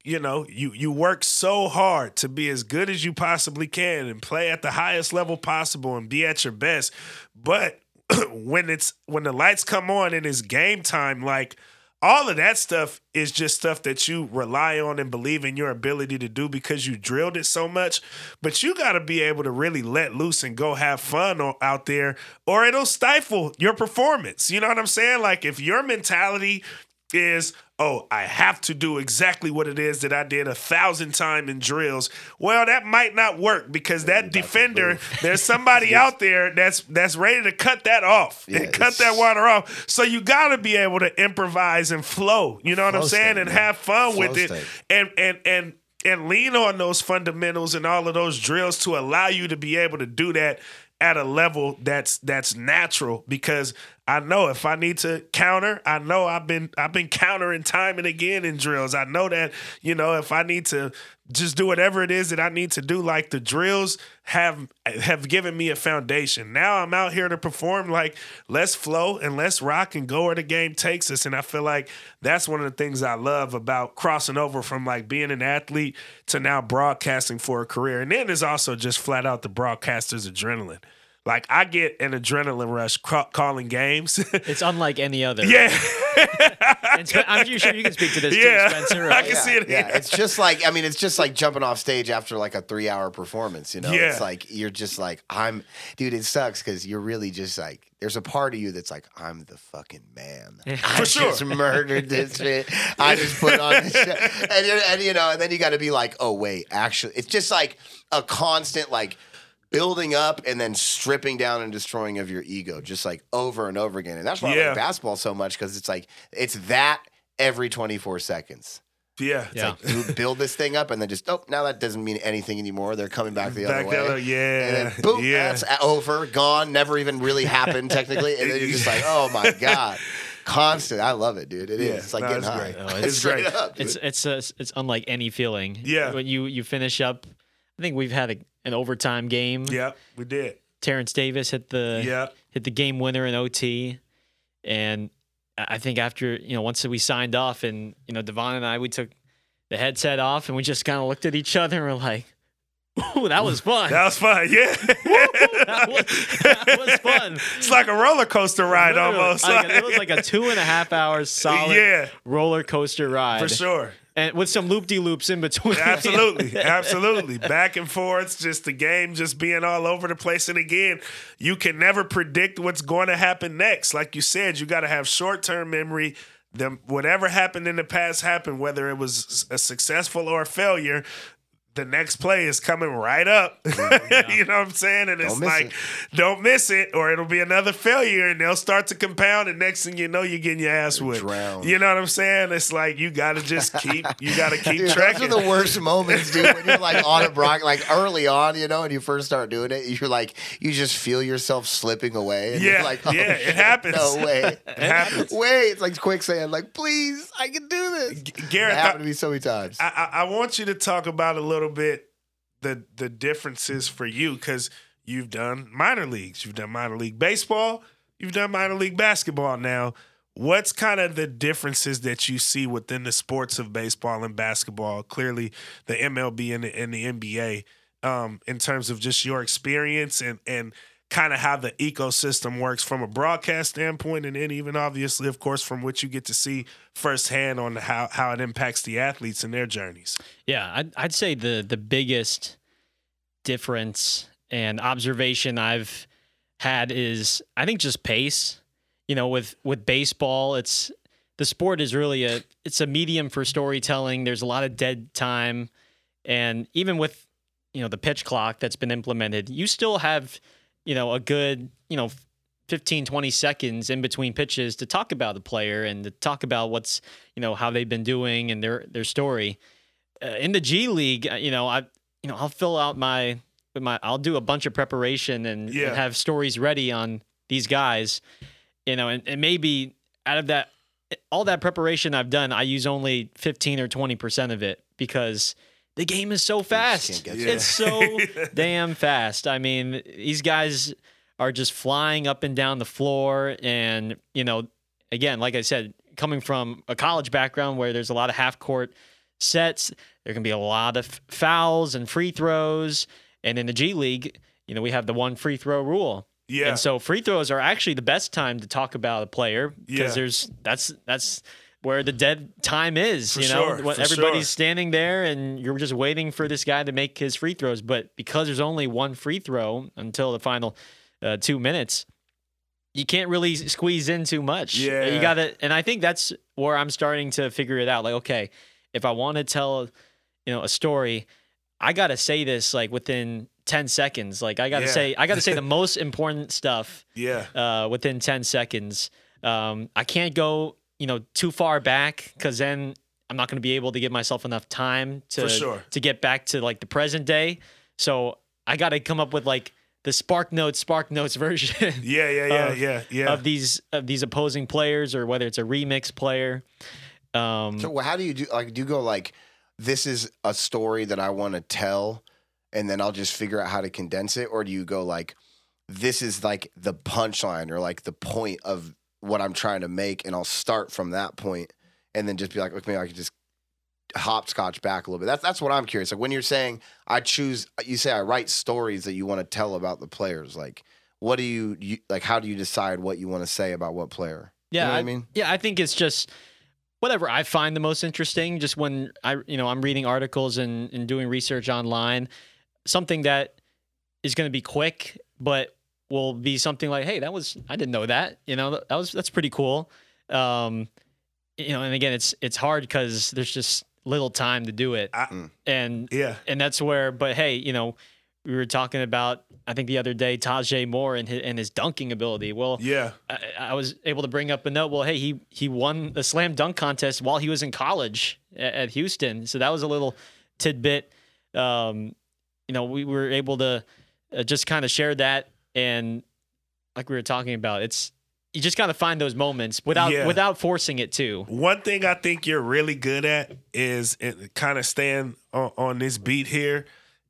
you know you you work so hard to be as good as you possibly can and play at the highest level possible and be at your best but [clears throat] when it's when the lights come on and it's game time like all of that stuff is just stuff that you rely on and believe in your ability to do because you drilled it so much. But you got to be able to really let loose and go have fun out there, or it'll stifle your performance. You know what I'm saying? Like if your mentality is, oh, I have to do exactly what it is that I did a thousand times in drills. Well, that might not work because that defender, [laughs] there's somebody [laughs] out there that's that's ready to cut that off Yeah, and cut that water off. So you got to be able to improvise and flow. You know what I'm saying? state, and man. have fun Flow with it, state. and and and and lean on those fundamentals and all of those drills to allow you to be able to do that at a level that's that's natural because I know if I need to counter, I know I've been I've been countering time and again in drills. I know that, you know, if I need to just do whatever it is that I need to do like the drills have have given me a foundation. Now I'm out here to perform like let's flow and let's rock and go where the game takes us and I feel like that's one of the things I love about crossing over from like being an athlete to now broadcasting for a career. And then there's also just flat out the broadcaster's adrenaline. Like I get an adrenaline rush ca- calling games. [laughs] It's unlike any other. yeah, And Spen- I'm sure you can speak to this Yeah. too, Spencer. I Right? can see it. Yeah, it's just like I mean, it's just like jumping off stage after like a three hour performance. You know, Yeah. it's like you're just like I'm, dude. It sucks because you're really just like there's a part of you that's like I'm the fucking man. I For sure. just murdered this shit. I just put on this shit, and, and you know, and then you got to be like, oh wait, actually, it's just like a constant like building up and then stripping down and destroying of your ego, just like over and over again. And that's why I like basketball so much because it's like it's that every 24 seconds. yeah, Yeah. You build this thing up and then just oh now that doesn't mean anything anymore. They're coming back the Back other way. other- yeah, And then boom, yeah. that's over, gone, never even really happened technically. And then you're just like, oh my [laughs] god, constant. I love it, dude. It is. Yeah, It's like no, getting it's high. great. Oh, [laughs] it's it's straight great. up. Dude. It's it's uh, it's unlike any feeling. Yeah. When you you finish up, I think we've had a, an overtime game. yeah, we did. Terrence Davis hit the Yeah, hit the game winner in OT, and I think after you know once we signed off and you know Devon and I we took the headset off and we just kind of looked at each other and we're like, "Ooh, that was [laughs] fun." that was fun. Yeah, [laughs] that, was, that was fun. [laughs] it's like a roller coaster ride Literally, almost. like, it was like a two and a half hours solid Yeah. roller coaster ride for sure. And with some loop de loops in between. [laughs] Absolutely, absolutely. Back and forth, just the game just being all over the place. And again, you can never predict what's going to happen next. Like you said, you got to have short term memory. The, whatever happened in the past happened, whether it was a successful or a failure. The next play is coming right up. [laughs] Mm-hmm. you know what I'm saying? And it's Don't miss like, it. don't miss it, or it'll be another failure, and they'll start to compound. And next thing you know, you're getting your ass whipped. drowned. You know what I'm saying? It's like you got to just keep, you got to [laughs] keep Dude, tracking. those are the worst moments, dude. When you're like on a [laughs] brock, like early on, you know, and you first start doing it, you're like, you just feel yourself slipping away. And Yeah, you're like, oh, yeah, it shit, happens. No way. It happens. Wait, it's like quicksand. Like, please, I can do this. It Gareth, happened to me so many times. I, I, I want you to talk about a little bit the the differences for you because you've done minor leagues, you've done minor league baseball, you've done minor league basketball. Now, what's kind of the differences that you see within the sports of baseball and basketball? Clearly, the MLB and the, and the NBA, um, in terms of just your experience and and kind of how the ecosystem works from a broadcast standpoint, and then even obviously, of course, from what you get to see firsthand on how how it impacts the athletes and their journeys. Yeah, I'd, I'd say the the biggest difference and observation I've had is I think just pace. You know, with with baseball, it's the sport is really a it's a medium for storytelling. There's a lot of dead time, and even with you know the pitch clock that's been implemented, you still have you know a good you know 15 20 seconds in between pitches to talk about the player and to talk about what's you know how they've been doing and their their story uh, in the G League, uh, you know, I you know I'll fill out my my I'll do a bunch of preparation and, Yeah. and have stories ready on these guys, you know, and, and maybe out of that all that preparation I've done, I use only 15 or 20% of it because the game is so fast. can't get to it. It's so [laughs] damn fast. I mean, these guys are just flying up and down the floor and, you know, again, like I said, coming from a college background where there's a lot of half court sets, there can be a lot of fouls and free throws, and in the G League, you know, we have the one free throw rule. Yeah. And so free throws are actually the best time to talk about a player because Yeah. there's that's that's where the dead time is. For you know, sure, everybody's sure. standing there and you're just waiting for this guy to make his free throws. But because there's only one free throw until the final uh, two minutes, you can't really squeeze in too much. Yeah. you got to, and I think that's where I'm starting to figure it out. Like, okay, if I want to tell, you know, a story, I got to say this like within 10 seconds. Like I got to Yeah. say, I got to say the [laughs] most important stuff yeah. uh, within 10 seconds. Um, I can't go, you know, too far back because then I'm not going to be able to give myself enough time to sure. to get back to like the present day. So I got to come up with like the Spark Notes, Spark Notes [laughs] version Yeah. Yeah. Yeah. of- yeah. Yeah. of these of these opposing players, or whether it's a remix player. Um, So how do you do? Like, do you go like, this is a story that I want to tell, and then I'll just figure out how to condense it, or do you go like, this is like the punchline or like the point of what I'm trying to make, and I'll start from that point, and then just be like, okay, maybe I could just hopscotch back a little bit. That's that's what I'm curious. Like when you're saying I choose, you say I write stories that you want to tell about the players. Like, what do you, you like? How do you decide what you want to say about what player? Yeah, you know what I I mean. Yeah, I think it's just whatever I find the most interesting. Just when I, you know, I'm reading articles and, and doing research online, something that is going to be quick, but will be something like, hey, that was I didn't know that. You know, that was that's pretty cool. Um, you know, and again, it's it's hard because there's just little time to do it, I- Mm. and yeah. and that's where. But hey, you know, we were talking about I think the other day Taze Moore and his, and his dunking ability. Well, Yeah. I, I was able to bring up a note. Well, hey, he he won the slam dunk contest while he was in college at, at Houston, so that was a little tidbit. Um, you know, we were able to uh, just kind of share that, and like we were talking about, it's you just got to find those moments without Yeah. without forcing it too. One thing I think you're really good at is kind of staying on, on this beat here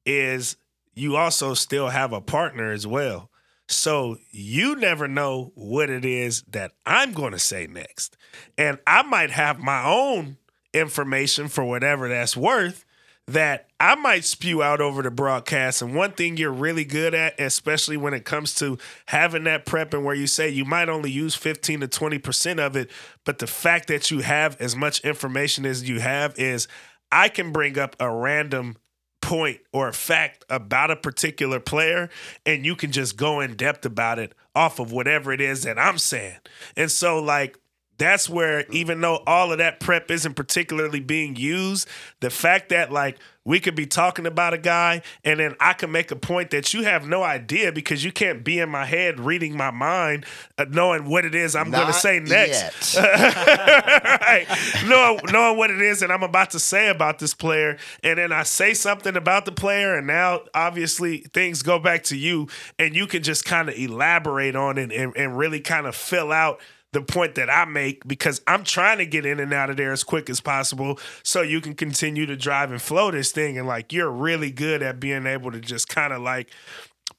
is you also still have a partner as well. So you never know what it is that I'm going to say next. And I might have my own information for whatever that's worth that I might spew out over the broadcast. And one thing you're really good at, especially when it comes to having that prep and where you say you might only use 15 to 20% of it, but the fact that you have as much information as you have is I can bring up a random point or a fact about a particular player and you can just go in depth about it off of whatever it is that I'm saying. And so like that's where even though all of that prep isn't particularly being used, the fact that like we could be talking about a guy and then I can make a point that you have no idea because you can't be in my head reading my mind, uh, knowing what it is I'm going to say next. [laughs] right. Knowing, knowing what it is that I'm about to say about this player, and then I say something about the player, and now obviously things go back to you, and you can just kind of elaborate on it and, and really kind of fill out the point that I make because I'm trying to get in and out of there as quick as possible so you can continue to drive and flow this thing. And like you're really good at being able to just kind of like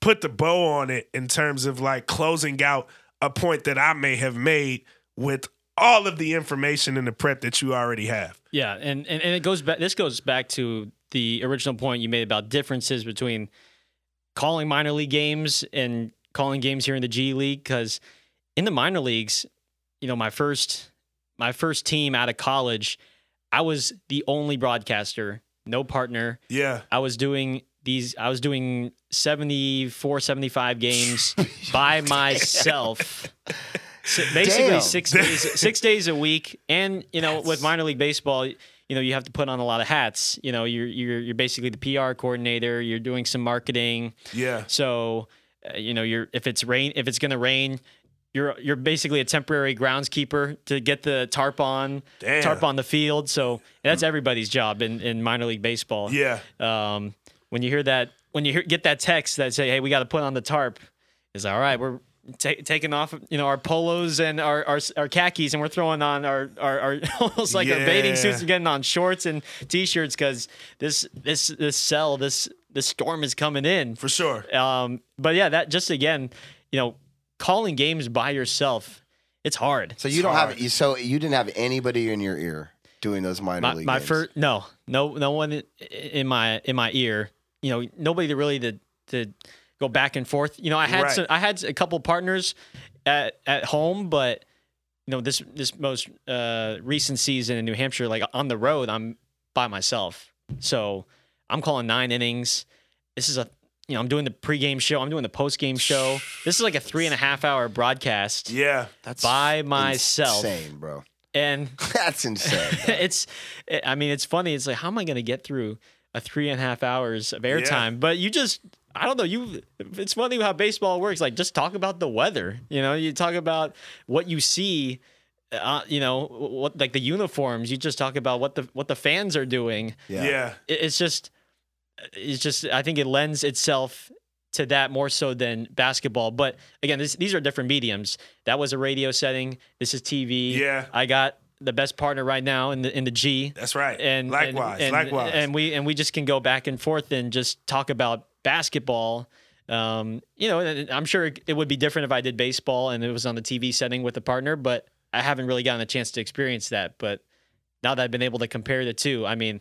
put the bow on it in terms of like closing out a point that I may have made with all of the information and the prep that you already have. Yeah, and, and and it goes back. This goes back to the original point you made about differences between calling minor league games and calling games here in the G League. Because in the minor leagues, you know, my first my first team out of college, I was the only broadcaster, no partner. Yeah. I was doing these. I was doing 74, 75 games [laughs] by myself. So basically, Damn. six days, [laughs] six days a week, and you know, with minor league baseball, you know, you have to put on a lot of hats. You know, you're you're you're basically the PR coordinator. You're doing some marketing. Yeah. So, uh, you know, you're if it's rain, if it's gonna rain, you're you're basically a temporary groundskeeper to get the tarp on, Damn. tarp on the field. So that's everybody's job in in minor league baseball. Yeah. Um, when you hear that when you hear, get that text that say, "Hey, we got to put on the tarp," it's all right. We're ta taking off, you know, our polos and our, our our khakis, and we're throwing on our our, our [laughs] almost like our bathing suits, Yeah. and getting on shorts and t-shirts because this this this cell this this storm is coming in. For sure. Um, but yeah, that just again, you know, calling games by yourself, it's hard. So you don't have you. So you didn't have anybody in your ear doing those minor my, league my games. first no no no one in, in my in my ear you know nobody to really to to go back and forth you know i had Right. some, i had a couple partners at at home but you know this this most uh recent season in new hampshire like on the road i'm by myself so i'm calling nine innings this is a you know i'm doing the pregame show i'm doing the postgame show [sighs] this is like a three and a half hour broadcast Yeah. That's by myself Insane, bro. and [laughs] That's insane. [laughs] bro. it's i mean it's funny it's like how am i going to get through a three and a half hours of airtime but you just i don't know you it's funny how baseball works like just talk about the weather you know you talk about what you see uh, you know what like the uniforms you just talk about what the what the fans are doing Yeah. Yeah. It- it's just it's just i think it lends itself to that more so than basketball but again this, these are different mediums that was a radio setting this is tv Yeah. i got the best partner right now in the in the g That's right. and likewise. and, and, likewise. and we and we just can go back and forth and just talk about basketball um, you know i'm sure it would be different if i did baseball and it was on the tv setting with a partner but i haven't really gotten a chance to experience that but now that i've been able to compare the two i mean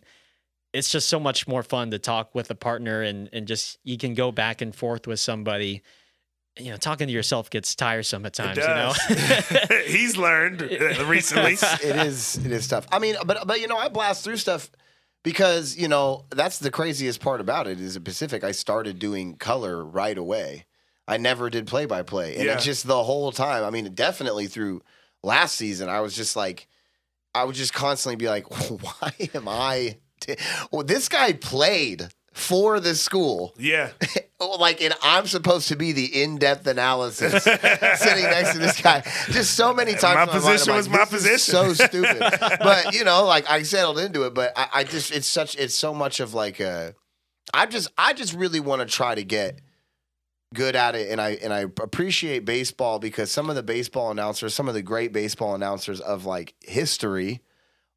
it's just so much more fun to talk with a partner and and just you can go back and forth with somebody you know talking to yourself gets tiresome at times it you know. [laughs] He's learned uh, [laughs] recently. it is it is tough. I mean, but but you know, I blast through stuff because you know that's the craziest part about it is at Pacific. I started doing color right away. I never did play by play, and Yeah. it's just the whole time. I mean, definitely through last season, I was just like, I would just constantly be like, [laughs] why am I? [laughs] Well, this guy played for the school. Yeah. [laughs] Oh, like and I'm supposed to be the in-depth analysis [laughs] sitting next to this guy. Just so many times. My position was like, my position." So stupid. but you know, like I settled into it. But I, I just it's such it's so much of like a. I just I just really want to try to get good at it and I and I appreciate baseball because some of the baseball announcers, some of the great baseball announcers of like history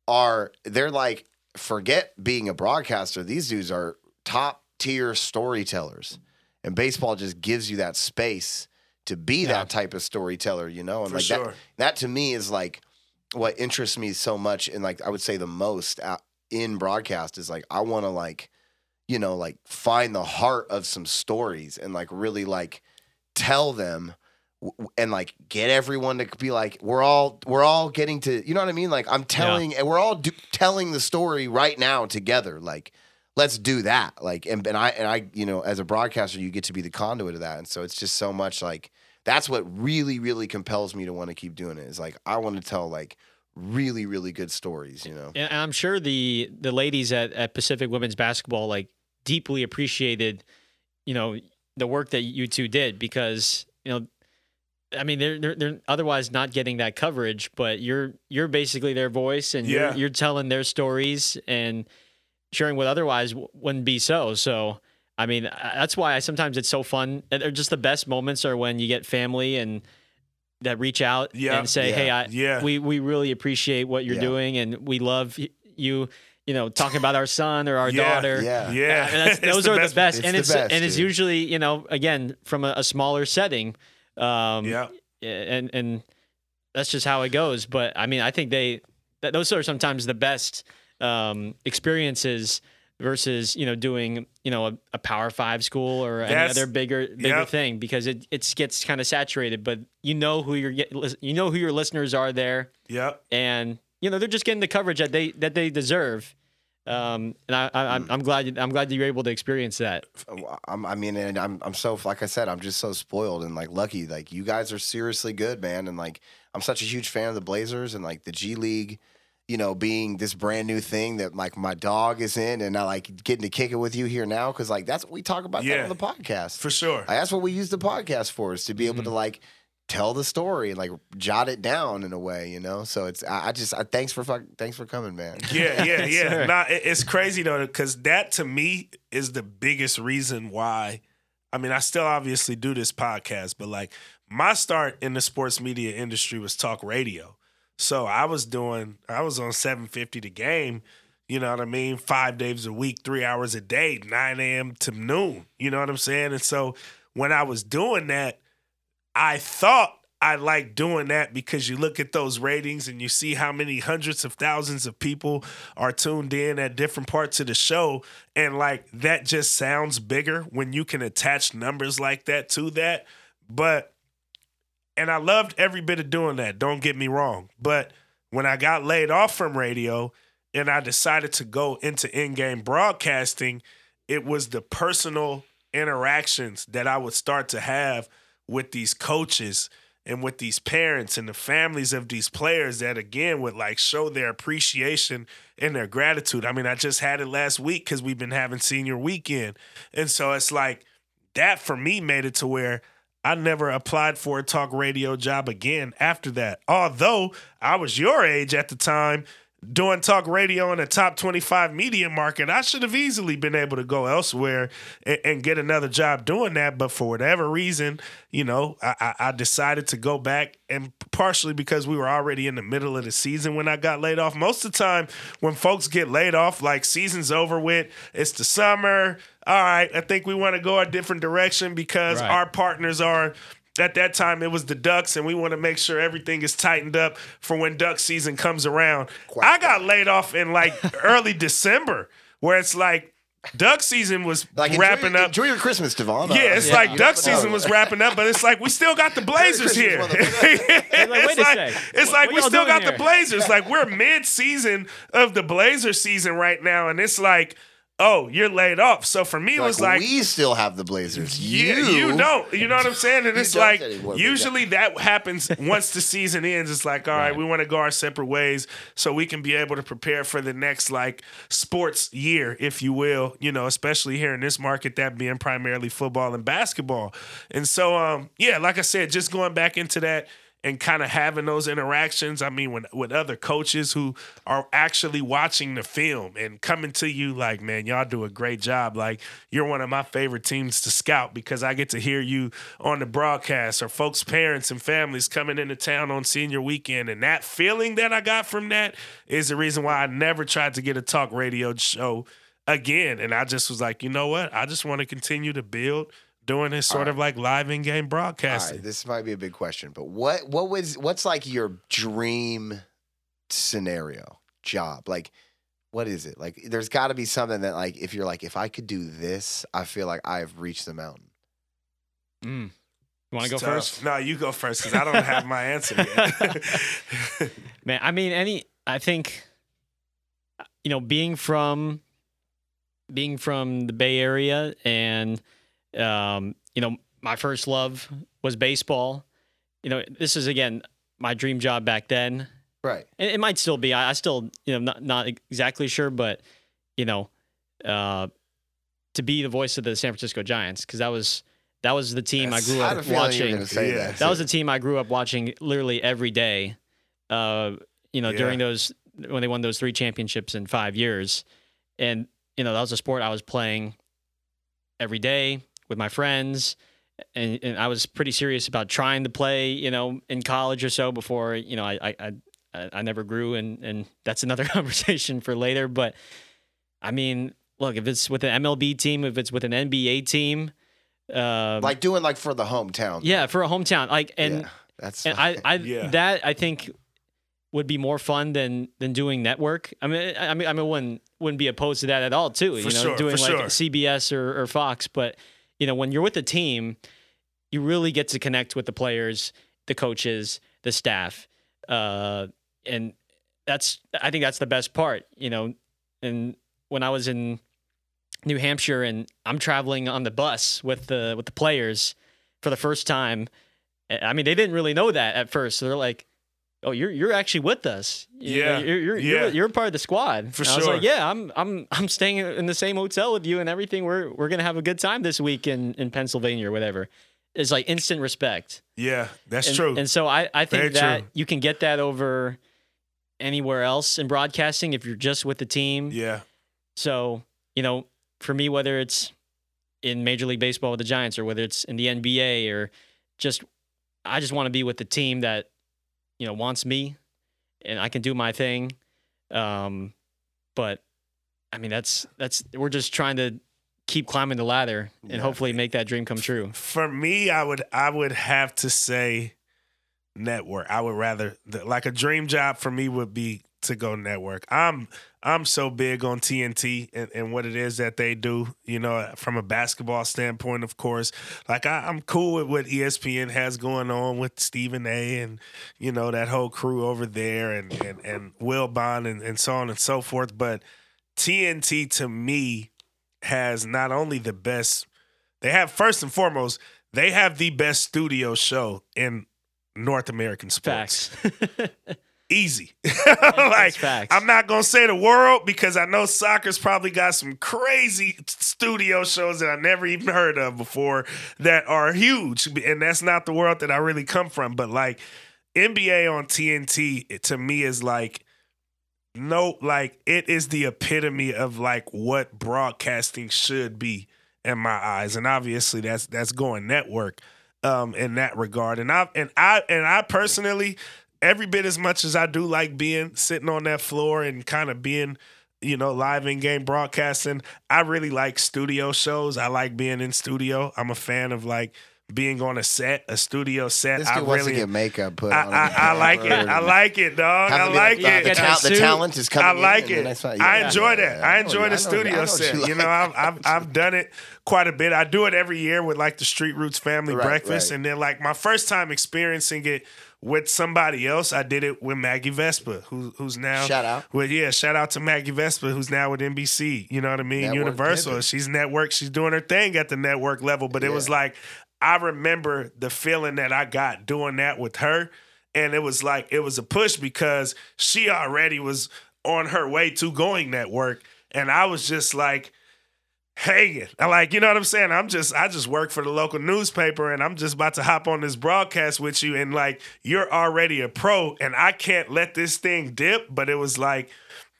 are they're like forget being a broadcaster. These dudes are top tier storytellers. And baseball just gives you that space to be Yeah. that type of storyteller, you know? And For like sure. that that to me is like what interests me so much and like I would say the most in broadcast is like I want to like you know like find the heart of some stories and like really like tell them and like get everyone to be like we're all we're all getting to you know what I mean? Like I'm telling and we're all do, telling the story right now together like let's do that. Like and, and I and I you know as a broadcaster you get to be the conduit of that. And so it's just so much like that's what really really compels me to want to keep doing it is like I want to tell like really really good stories you know? And I'm sure the the ladies at, at Pacific Women's Basketball like deeply appreciated, you know, the work that you two did because you know, I mean they're they're, they're otherwise not getting that coverage, but you're you're basically their voice and Yeah. you're you're telling their stories and sharing what otherwise w- wouldn't be so. So I mean that's why I sometimes it's so fun. They're just the best moments are when you get family and that reach out Yeah. and say, Yeah. "Hey, I, Yeah. we we really appreciate what you're Yeah. doing and we love you you know talking about our son or our Yeah. daughter yeah Yeah. and that's, [laughs] those the are best- the best It's and the it's best, and it's usually you know again from a, a smaller setting um Yeah. and and that's just how it goes but i mean i think they that those are sometimes the best um experiences versus you know doing you know a, a power five school or any That's- other bigger bigger Yep. thing because it it gets kind of saturated but you know who your you know who your listeners are there Yep. and you know they're just getting the coverage that they that they deserve. Um, and I, I, I'm, I'm glad I'm glad that you're able to experience that. I'm, I mean, and I'm, I'm so, like I said, I'm just so spoiled and like lucky. Like you guys are seriously good, man. And like, I'm such a huge fan of the Blazers and like the G League, you know, being this brand new thing that like my dog is in, and I like getting to kick it with you here now because like that's what we talk about that Yeah. on the podcast. For sure. Like, that's what we use the podcast for is to be able to like tell the story and like jot it down in a way, you know. So it's I, I just I, thanks for fuck, thanks for coming, man. Yeah, yeah, [laughs] yeah. Sure. Nah, it- it's crazy though, because that to me is the biggest reason why. I mean, I still obviously do this podcast, but like my start in the sports media industry was talk radio. So I was doing, I was on 750 the game, you know what I mean? Five days a week, three hours a day, 9 a.m. to noon. You know what I'm saying? And so when I was doing that, I thought I liked doing that because you look at those ratings and you see how many hundreds of thousands of people are tuned in at different parts of the show. And like that just sounds bigger when you can attach numbers like that to that. But, and I loved every bit of doing that, don't get me wrong. But when I got laid off from radio and I decided to go into in game broadcasting, it was the personal interactions that I would start to have with these coaches and with these parents and the families of these players that again would like show their appreciation and their gratitude. I mean, I just had it last week because we've been having senior weekend. And so it's like that for me made it to where I never applied for a talk radio job again after that. Although I was your age at the time doing talk radio in the top 25 media market, I should have easily been able to go elsewhere and, and get another job doing that. But for whatever reason, you know, I, I, I decided to go back and partially because we were already in the middle of the season when I got laid off. Most of the time when folks get laid off, like season's over with, it's the summer. All right, I think we want to go a different direction because Right. our partners are at that time it was the ducks and we want to make sure everything is tightened up for when duck season comes around i got laid off in like [laughs] early december where it's like duck season was Like wrapping enjoy, up Enjoy your Christmas, Devon. Yeah, it's Yeah. like duck season was wrapping up, but it's like we still got the [laughs] Blazers here. Like, [laughs] it's like, it's What- like what we still doing got the? Blazers. Like we're mid-season of the Blazer season right now, and it's like, oh, you're laid off. So for me, it was like, we still have the Blazers. you, you don't. You know what I'm saying? And [laughs] it's like anymore, usually that happens [laughs] once the season ends. It's like, all right, Right. we want to go our separate ways so we can be able to prepare for the next like sports year, if you will. You know, especially here in this market, that being primarily football and basketball. And so, um, yeah, like I said, just going back into that and kind of having those interactions. I mean, when, with other coaches who are actually watching the film and coming to you like, man, y'all do a great job. Like, you're one of my favorite teams to scout because I get to hear you on the broadcast or folks' parents and families coming into town on senior weekend. And that feeling that I got from that is the reason why I never tried to get a talk radio show again. And I just was like, you know what? I just want to continue to build doing this sort of like live in game All broadcasting. right, this might be a big question, but what what was what's like your dream scenario job? Like, what is it? Like, there's got to be something that like if you're like, if I could do this, I feel like I have reached the mountain. Mm. You want to go tough. first? No, you go first because I don't have my answer yet. [laughs] Man, I mean, any, I think, you know, being from, being from the Bay Area and, um, you know, my first love was baseball. You know, this is again my dream job back then. Right. It, it might still be. I, I still, you know, not not exactly sure, but you know, uh, to be the voice of the San Francisco Giants because that was that was the team I grew I up watching. Yeah. that. That was the team I grew up watching literally every day. Uh, you know, Yeah. during those when they won those three championships in five years, and you know that was a sport I was playing every day with my friends, and, and I was pretty serious about trying to play. You know, in college or so before you know I I I, I- I never grew, and and that's another [laughs] conversation for later. But I mean, look, if it's with an MLB team, if it's with an NBA team. Uh, like doing like for the hometown. yeah, for a hometown, like and Yeah, that's and I, I Yeah. that I think would be more fun than than doing network. I mean, I I mean, I mean, wouldn't wouldn't be opposed to that at all, too. you know, sure, doing like sure. CBS or, or Fox, but you know, when you're with the team, you really get to connect with the players, the coaches, the staff, uh, and that's I think that's the best part. You know, and when I was in New Hampshire and I'm traveling on the bus with the with the players for the first time. I mean, they didn't really know that at first. So they're like, "Oh, you're you're actually with us. You know, Yeah, you're you're, yeah. you're you're part of the squad." For And I was sure. like, "Yeah, I'm I'm I'm staying in the same hotel with you and everything. We're we're gonna have a good time this week in in Pennsylvania or whatever." It's like instant respect. Yeah, that's and, true. And so I, I think Very that true. you can get that over anywhere else in broadcasting if you're just with the team. yeah, So, you know, for me, whether it's in Major League Baseball with the Giants or whether it's in the NBA or just, I just want to be with the team that, you know, wants me and I can do my thing. Um, but I mean, that's, that's, we're just trying to keep climbing the ladder and Yeah. hopefully make that dream come true. for me, I would I would have to say network. I would rather like a dream job for me would be to go network. I'm I'm so big on TNT and, and what it is that they do. You know, from a basketball standpoint, of course. Like I, I'm cool with what ESPN has going on with Stephen A. and you know that whole crew over there and and and Wilbon and, and so on and so forth. But TNT to me has not only the best they have first and foremost, they have the best studio show in North American sports. Facts. [laughs] Easy. [laughs] like. I'm not gonna say the world because I know soccer's probably got some crazy studio shows that I never even heard of before that are huge. And that's not the world that I really come from. But like NBA on TNT it, to me is like no like it is the epitome of like what broadcasting should be in my eyes and obviously that's that's going network um in that regard and I and I and I personally every bit as much as I do like being sitting on that floor and kind of being you know live in game broadcasting I really like studio shows I like being in studio I'm a fan of like being on a set a studio set This I dude wants really to get makeup put I, on. I, I like it. I like it, dog. I Having like the, it. The, ta- the talent is coming. I like and it. then that's why- I enjoy yeah, that. Oh, yeah. I know- enjoy know- the studio know set. you You know. I've, I've I've done it quite a bit. I do it every year with like the Street Roots Family Right, Breakfast, right. and then like my first time experiencing it with somebody else, I did it with Maggie Vespa, who who's now Shout out. Well, yeah, shout out to Maggie Vespa, who's now with NBC. You know what I mean? Network Universal. pivot. She's network. She's doing her thing at the network level. But it was like I remember the feeling that I got doing that with her. And it was like it was a push because she already was on her way to going network. And I was just like hanging. I like, you know what I'm saying? I'm just I just work for the local newspaper and I'm just about to hop on this broadcast with you and like you're already a pro and I can't let this thing dip, but it was like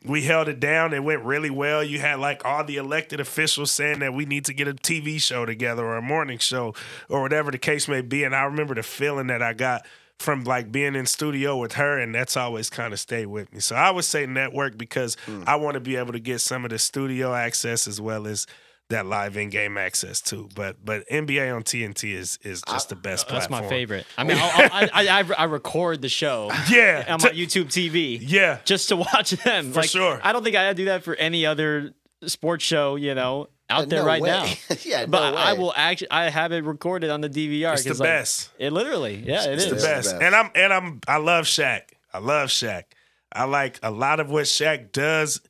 we held it down. It went really well. You had like all the elected officials saying that we need to get a TV show together or a morning show or whatever the case may be. And I remember the feeling that I got from like being in studio with her, and that's always kind of stayed with me. So I would say network because hmm. I want to be able to get some of the studio access as well as that live in game access too. But but NBA on TNT is is just the best. That's my favorite. I oh, mean, I'll, I'll, I, I, I record the show [laughs] Yeah, on my t- YouTube TV. yeah. just to watch them. For like, sure. I don't think I do that for any other sports show, you know, out there No right way. now. [laughs] yeah, But no I will actually, I have it recorded on the DVR. It's the like, best. It literally, yeah, it It's is. the It's the best. best. And I'm and I'm I love Shaq. I love Shaq. I like a lot of what Shaq does,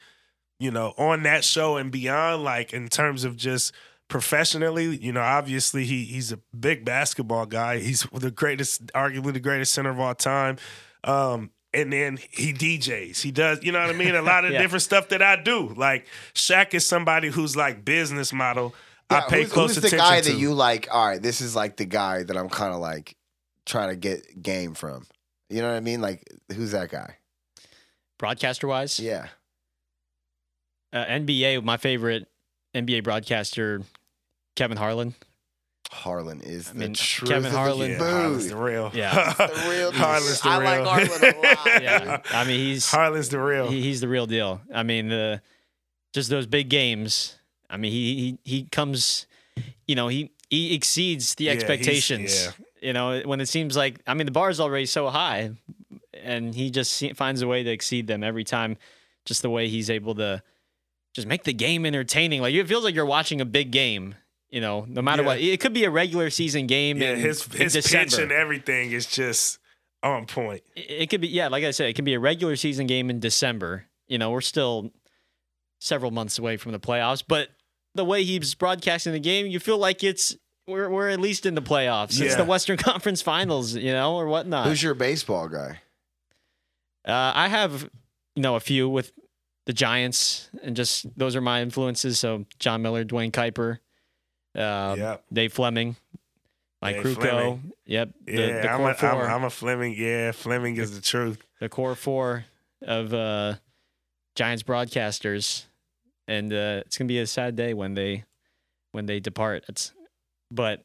you know, on that show and beyond, like in terms of just professionally, you know, obviously he he's a big basketball guy. He's [laughs] the greatest, arguably the greatest center of all time. Um, and then he DJs. He does, you know what I mean? A [laughs] lot of Yeah. different stuff that I do. Like Shaq is somebody who's like business model. I pay who's, close who's attention the guy to. that you like? All right, this is like the guy that I'm kind of like trying to get game from. You know what I mean? Like, who's that guy? Broadcaster wise, Yeah. Uh, NBA, my favorite NBA broadcaster, Kevin Harlan. Harlan is I the mean, truth Kevin of the Harlan- yeah. [laughs] Harlan's the real. Yeah. The real- Harlan's the I like Harlan a lot. [laughs] Yeah, I mean, he's Harlan's the real. he, he's the real deal. I mean, the just those big games. I mean, he he, he comes, you know, he he exceeds the Yeah, expectations. yeah. You know, when it seems like I mean the bar is already so high, and he just finds a way to exceed them every time. Just the way he's able to just make the game entertaining. Like it feels like you're watching a big game. You know, no matter Yeah. what, it could be a regular season game. Yeah, in, his in his pitch and everything is just on point. it it could be yeah like i said it can be a regular season game in december you know we're still several months away from the playoffs but the way he's broadcasting the game you feel like it's we're, we're at least in the playoffs it's the western [laughs] conference finals you know or whatnot Who's your baseball guy? uh, i have you know a few with the giants and just those are my influences so jon miller duane kuiper uh, yeah. dave fleming Mike Hey, Krukow. Fleming. Yep. The, Yeah, the I'm, a, four. I'm, I'm a Fleming. Yeah, Fleming is the truth. the core four of uh, Giants broadcasters, and uh, it's gonna be a sad day when they when they depart. It's but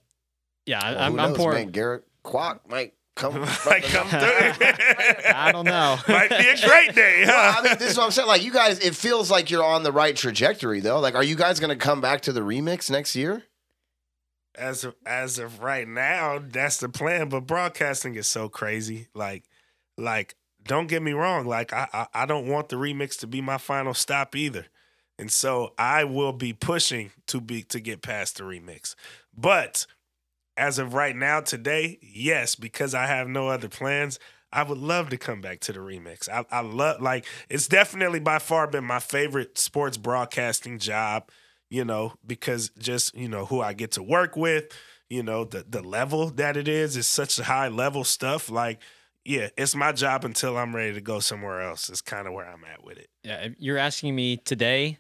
yeah, I Well, I'm, who I'm knows, poor. man? Gareth Kwok might come. [laughs] Might come through. [laughs] I don't know. [laughs] Might be a great day, huh? Well, I mean, this is what I'm saying. Like, you guys, it feels like you're on the right trajectory, though. Like, are you guys going to come back to the remix next year? as of as of right now, that's the plan. But broadcasting is so crazy. Like, like don't get me wrong. Like, I I, I don't want the remix to be my final stop either. And so I will be pushing to be to get past the remix. But as of right now, today, yes, because I have no other plans. I would love to come back to the remix. I, I love like it's definitely by far been my favorite sports broadcasting job you know, because just, you know, who I get to work with, you know, the the level that it is is such a high level stuff. Like, yeah, it's my job until I'm ready to go somewhere else. Is kind of where I'm at with it. Yeah, you're asking me today.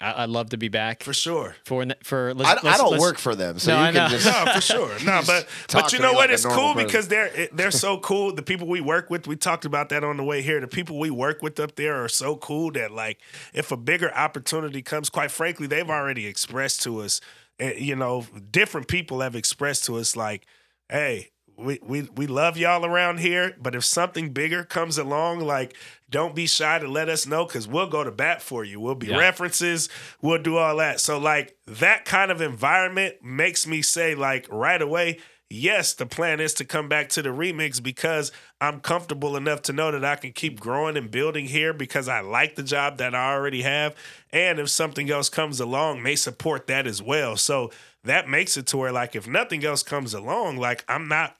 I, I'd love to be back For sure. for for. I, Let's, I let's- don't let's- work for them, so No, you I can know. just. [laughs] No, for sure. [laughs] No, but but you know what? like It's cool person. because they're they're so cool. The people we work with, we talked about that on the way here. The people we work with up there are so cool that like if a bigger opportunity comes, quite frankly, they've already expressed to us. eh, You know, different people have expressed to us like, hey. We, we we love y'all around here, but if something bigger comes along, like don't be shy to let us know because we'll go to bat for you. We'll be Yeah. references, we'll do all that. So like that kind of environment makes me say like right away, yes, the plan is to come back to the remix because I'm comfortable enough to know that I can keep growing and building here because I like the job that I already have. And if something else comes along, they support that as well. So that makes it to where like if nothing else comes along, like I'm not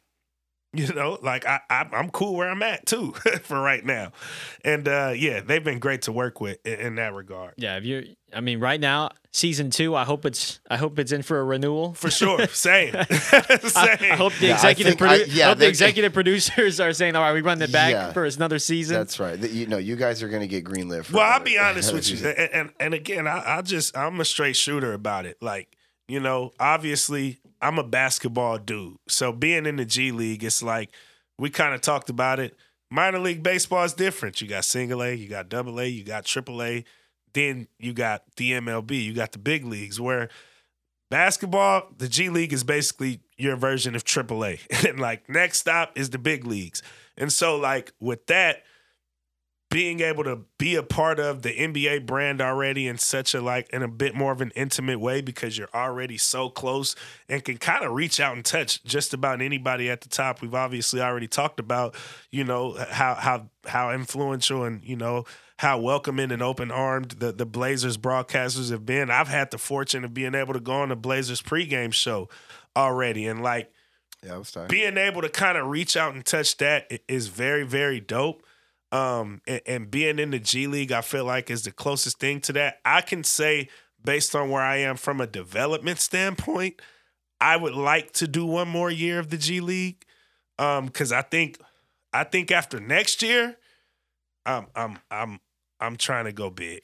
you know, like I, I I'm cool where I'm at too [laughs] for right now, and uh, yeah, they've been great to work with in, in that regard. Yeah, if you I mean, right now, season two. I hope it's I hope it's in for a renewal. For sure, same, [laughs] same. I, [laughs] I hope the Yeah, I executive think I- yeah, hope the executive producers are saying, "All right, we run it back Yeah. for another season." That's right. The- You know, you guys are going to get greenlit. For Well, I'll be honest with you, and and, and again, I, I just I'm a straight shooter about it. Like you know, obviously, I'm a basketball dude, so being in the G League, it's like we kind of talked about it. Minor league baseball is different. You got single A, you got double A, you got triple A, then you got the MLB, you got the big leagues where basketball, the G League is basically your version of triple A. [laughs] And like next stop is the big leagues. And so like with that, being able to be a part of the NBA brand already in such a like in a bit more of an intimate way because you're already so close and can kind of reach out and touch just about anybody at the top. We've obviously already talked about, you know, how how how influential and, you know, how welcoming and open armed the, the Blazers broadcasters have been. I've had the fortune of being able to go on the Blazers pregame show already. And like yeah, it was time. being able to kind of reach out and touch that is very very dope um and, and being in the g league i feel like is the closest thing to that. I can say based on where i am from a development standpoint i would like to do one more year of the g league. Um because i think i think after next year i'm i'm i'm i'm trying to go big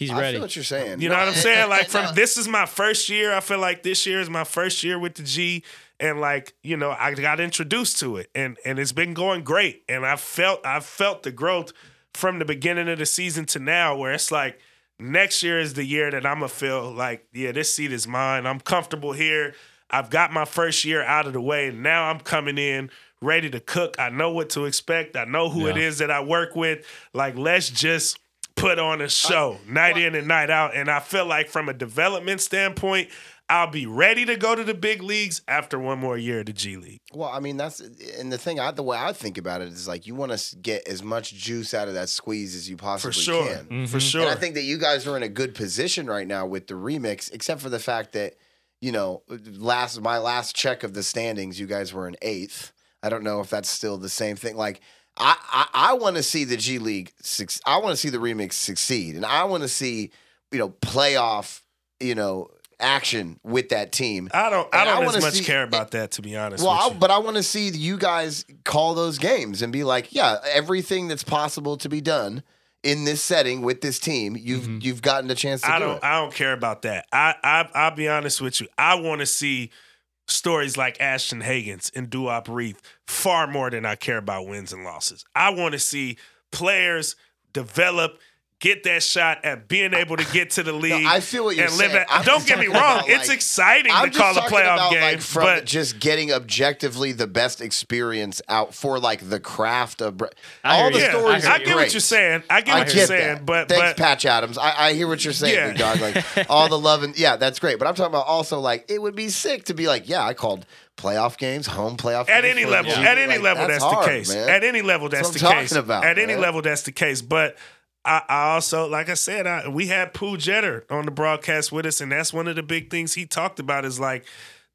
He's I ready. feel what you're saying. you know what I'm saying? Like from [laughs] No. this is my first year. I feel like this year is my first year with the G, and like you know, I got introduced to it, and and it's been going great. And I felt I felt the growth from the beginning of the season to now, where it's like next year is the year that I'm gonna feel like yeah, this seat is mine. I'm comfortable here. I've got my first year out of the way, and now I'm coming in ready to cook. I know what to expect. I know who it Yeah. is that I work with. Like let's just put on a show night in and night out. And I feel like from a development standpoint, I'll be ready to go to the big leagues after one more year of the G League. Well, I mean that's and the thing. I, the way I think about it is like you want to get as much juice out of that squeeze as you For possibly sure. can. For Mhm. sure. And I think that you guys are in a good position right now with the remix, except for the fact that you know last my last check of the standings, you guys were in eighth. I don't know if that's still the same thing. Like I I, I want to see the G League. I want to see the remix succeed, and I want to see you know playoff you know action with that team. I don't I And I don't wanna as much see- care about that to be honest Well, I, but I want to see you guys call those games and be like, yeah, everything that's possible to be done in this setting with this team, you've Mhm. you've gotten a chance to I do don't it. I don't care about that. I, I I'll be honest with you. I want to see stories like Ashton Hagans and Duop Reath far more than I care about wins and losses. I want to see players develop get that shot at being able to get to the [laughs] league. I feel what you're and live saying. At, don't get me wrong; about, it's exciting I'm to call a playoff about, game, like, from but just getting objectively the best experience out for like the craft of bre- I all the yeah, stories. I are get great. what you're saying. I get I what get you're saying, that. but thanks, but Patch Adams. I, I hear what you're saying, Yeah. dog. Like [laughs] all the love and yeah, that's great. But I'm talking about also like it would be sick to be like, yeah, I called playoff games, home playoff at any level, at any level, that's, hard, the case. At any level, that's, That's the case. about, at any level, that's the case. But I, I also, like I said, I, we had Pooh Jeter on the broadcast with us, and that's one of the big things he talked about is like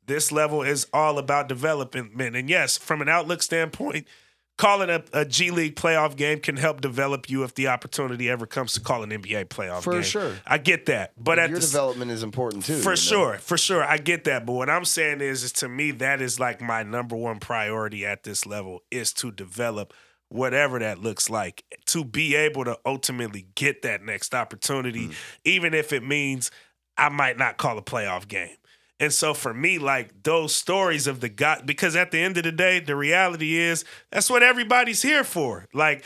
this level is all about development. And yes, from an outlook standpoint, calling a, a G League playoff game can help develop you if the opportunity ever comes to call an NBA playoff For game. sure. I get that, but at Your the development is important too. for you know? sure, for sure, I get that. But what I'm saying is, is to me, that is like my number one priority at this level is to develop whatever that looks like, to be able to ultimately get that next opportunity, mm. even if it means I might not call a playoff game. And so for me, like those stories of the guy, because at the end of the day, the reality is that's what everybody's here for. Like,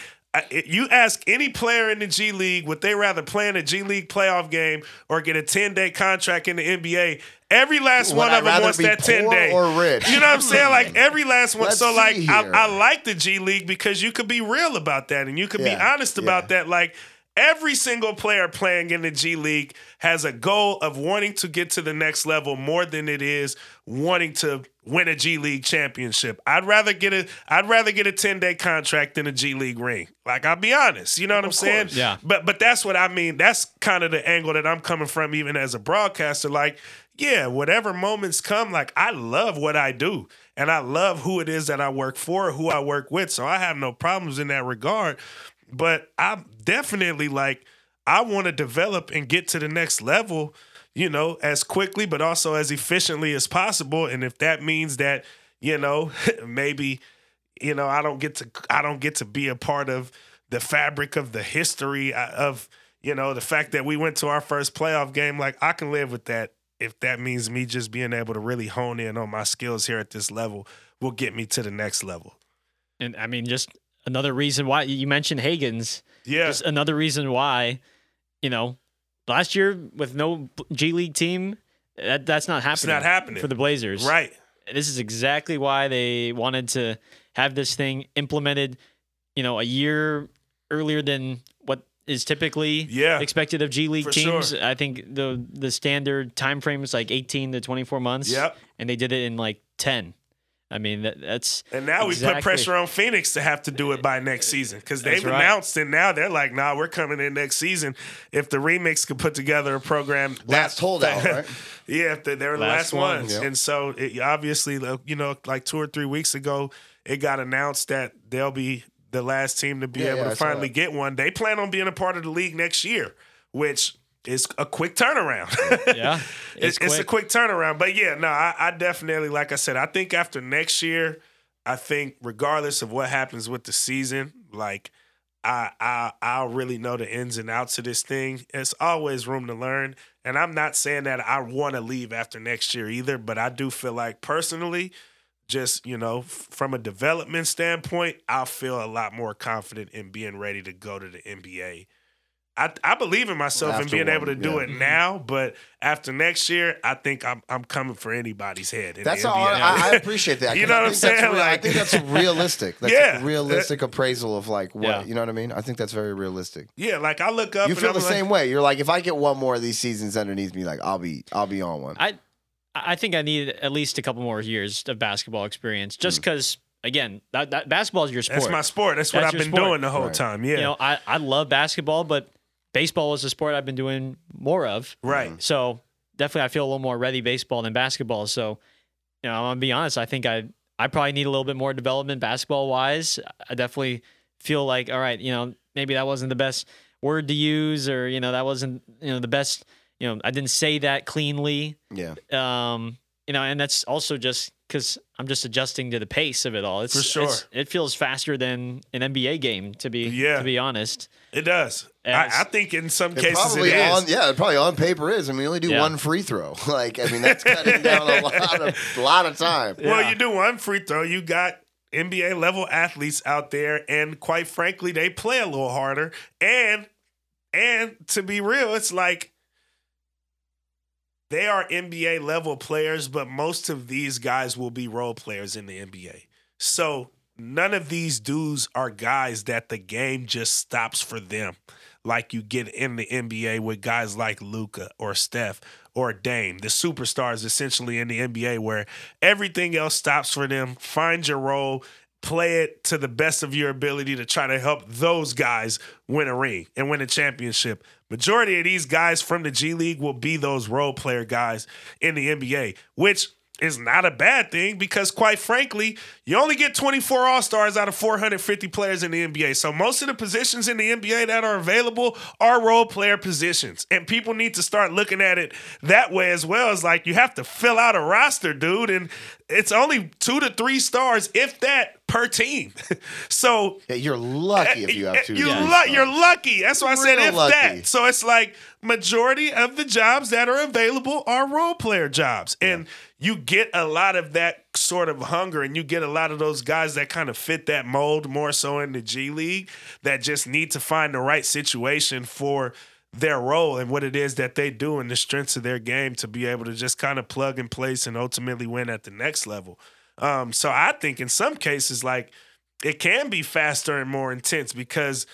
you ask any player in the G League, would they rather play in a G League playoff game or get a 10 day contract in the NBA? Every last Would one I of them wants be that 10 day. or rich? You know what I'm saying? Like every last one. Let's so, like, I. I like the G League because you could be real about that and you could be Yeah, honest about that. Like, every single player playing in the G League has a goal of wanting to get to the next level more than it is wanting to win a G League championship. I'd rather get a I'd rather get a 10-day contract than a G League ring. Like I'll be honest. You know what I'm saying? Yeah. But but that's what I mean. That's kind of the angle that I'm coming from even as a broadcaster like yeah, whatever moments come like I love what I do and I love who it is that I work for, who I work with. So I have no problems in that regard. But I'm definitely like I want to develop and get to the next level, you know, as quickly but also as efficiently as possible. And if that means that, you know, [laughs] maybe, you know, I don't get to I don't get to be a part of the fabric of the history uh, of, you know, the fact that we went to our first playoff game, like I can live with that if that means me just being able to really hone in on my skills here at this level will get me to the next level. And I mean, just another reason why you mentioned Hagans. Yeah. Just another reason why, you know, last year with no G League team, that that's not happening. not happening. for the Blazers. Right. This is exactly why they wanted to have this thing implemented. You know, a year earlier than what is typically Yeah. expected of G League teams. sure. I think the the standard time frame is like 18 to 24 months. Yep. And they did it in like 10. I mean, that, that's And now we put pressure on Phoenix to have to do it by next season because they've right. announced it now. They're like, nah, we're coming in next season. If the remix could put together a program, Last that- holdout, [laughs] right? yeah, if they, they were the Last last, one, ones. yep. And so, it, obviously, you know, like two or three weeks ago, it got announced that they'll be the last team to be Yeah, able yeah, to saw finally get one. They plan on being a part of the league next year, which is a quick turnaround. yeah. [laughs] it's, it's a quick turnaround. But yeah, no, I, I definitely, like I said, I think after next year, I think regardless of what happens with the season, like I I I'll really know the ins and outs of this thing. It's always room to learn. And I'm not saying that I want to leave after next year either, but I do feel like personally, just, you know, from a development standpoint, I'll feel a lot more confident in being ready to go to the NBA. I, I believe in myself and being one, able to do yeah. it mm-hmm. now, but after next year, I think I'm I'm coming for anybody's head. In That's the all. NBA. I, I appreciate that. [laughs] you know I what I'm saying? real- I think that's [laughs] realistic. That's Yeah. a realistic appraisal of like what Yeah. you know what I mean. I think that's very realistic. yeah, like I look up. You and feel I'm the like, same way. You're like, if I get one more of these seasons underneath me, like I'll be, I'll be on one. I I think I need at least a couple more years of basketball experience just mm. because again, that, that basketball is your sport. That's my sport. That's, what I've been sport. doing the whole Right. time. Yeah, You know, I, I love basketball, but baseball is a sport I've been doing more of. right. So definitely I feel a little more ready baseball than basketball. So, you know, I'm gonna be honest, I think I I probably need a little bit more development basketball wise. I definitely feel like, all right, you know, maybe that wasn't the best word to use or, you know, that wasn't, you know, the best, you know, I didn't say that cleanly yeah. um, you know, and that's also just because I'm just adjusting to the pace of it all. It's For sure. it's- it feels faster than an NBA game, to be Yeah. to be honest. It does. I, As- I think in some cases probably it is. on yeah, it probably on paper is. I mean, we only do Yeah. one free throw. [laughs] Like, I mean, that's cutting down a [laughs] lot of a lot of time. Well, you do one free throw, you got NBA level athletes out there, and quite frankly, they play a little harder. And and to be real, it's like they are NBA level players, but most of these guys will be role players in the NBA. So none of these dudes are guys that the game just stops for them, like you get in the NBA with guys like Luka or Steph or Dame, the superstars essentially in the NBA, where everything else stops for them. Find your role, play it to the best of your ability to try to help those guys win a ring and win a championship. Majority of these guys from the G League will be those role player guys in the NBA, which is not a bad thing because quite frankly, you only get 24 All-Stars out of 450 players in the NBA. So most of the positions in the NBA that are available are role player positions. And people need to start looking at it that way as well as like you have to fill out a roster, dude, and it's only 2 to 3 stars if that per team. [laughs] so Yeah, you're lucky if you have two. you three lu- you're lucky. That's why I said if lucky. that. So it's like majority of the jobs that are available are role player jobs, and you get a lot of that sort of hunger, and you get a lot of those guys that kind of fit that mold more so in the G League that just need to find the right situation for their role and what it is that they do and the strengths of their game to be able to just kind of plug and place and ultimately win at the next level. Um, so I think in some cases, like it can be faster and more intense because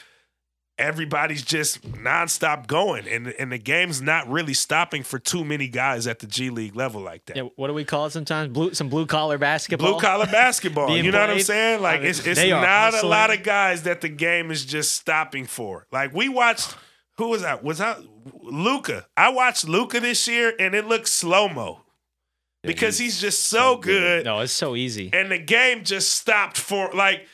everybody's just nonstop going, and and the game's not really stopping for too many guys at the G League level like that. Yeah, what do we call it sometimes? Blue, some blue collar basketball. Blue collar basketball, [laughs] you know what I'm saying? Like I mean, it's it's not a lot of guys that the game is just stopping for. Like we watched, who was that? Was that Luka? I watched Luka this year, and it looked slow mo because he's, just so, good No, it's so easy. and the game just stopped for like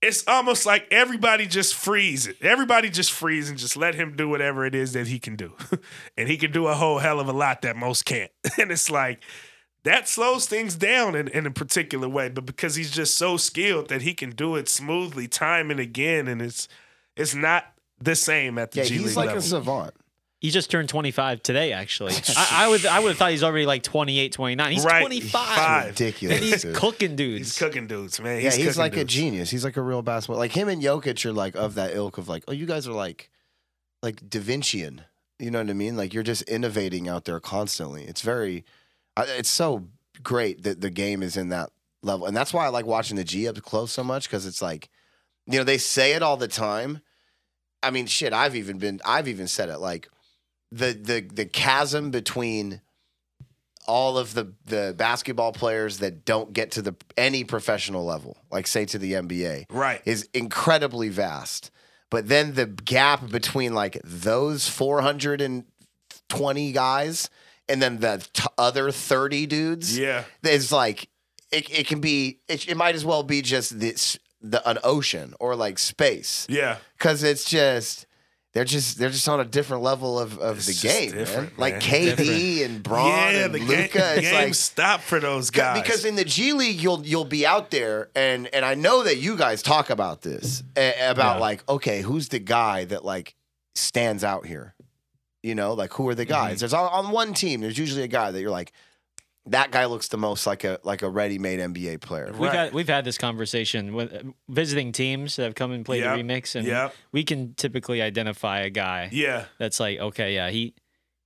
it's almost like everybody just freeze it. Everybody just freeze and just let him do whatever it is that he can do. [laughs] and he can do a whole hell of a lot that most can't. [laughs] and it's like that slows things down in, in a particular way, but because he's just so skilled that he can do it smoothly time and again, and it's it's not the same at the Yeah, G he's League like level. a savant. He just turned 25 today, actually. [laughs] I, I would I would have thought he's already like 28, 29. He's Right. 25. Five. Ridiculous. And he's dude. cooking dudes. he's cooking dudes, man. Yeah, he's, cooking like a dudes. genius. He's like a real basketball. Like him and Jokic are like of that ilk of like, oh, you guys are like, like Da Vincian. You know what I mean? Like you're just innovating out there constantly. It's very, I- it's so great that the game is in that level, and that's why I like watching the G up close so much because it's like, you know, they say it all the time. I mean, shit, I've even been, I've even said it like, the the the chasm between all of the the basketball players that don't get to the any professional level, like say to the NBA, Right. is incredibly vast. But then the gap between like those 420 guys and then the t- other 30 dudes Yeah. is like it, it can be it, it might as well be just this the an ocean or like space Yeah. because it's just they're just they're just on a different level of, of It's the game, man. different, Like man. KD and Bron yeah, and Luka. the it's game like stop for those guys. because in the G League you'll you'll be out there and and I know that you guys talk about this about Yeah. like okay who's the guy that like stands out here, you know like who are the guys? Mm-hmm. There's on, on one team there's usually a guy that you're like that guy looks the most like a like a ready made NBA player. We've Right. had we've had this conversation with uh, visiting teams that have come and played Yep. the remix, and Yep. we can typically identify a guy yeah, that's like, okay, yeah, he,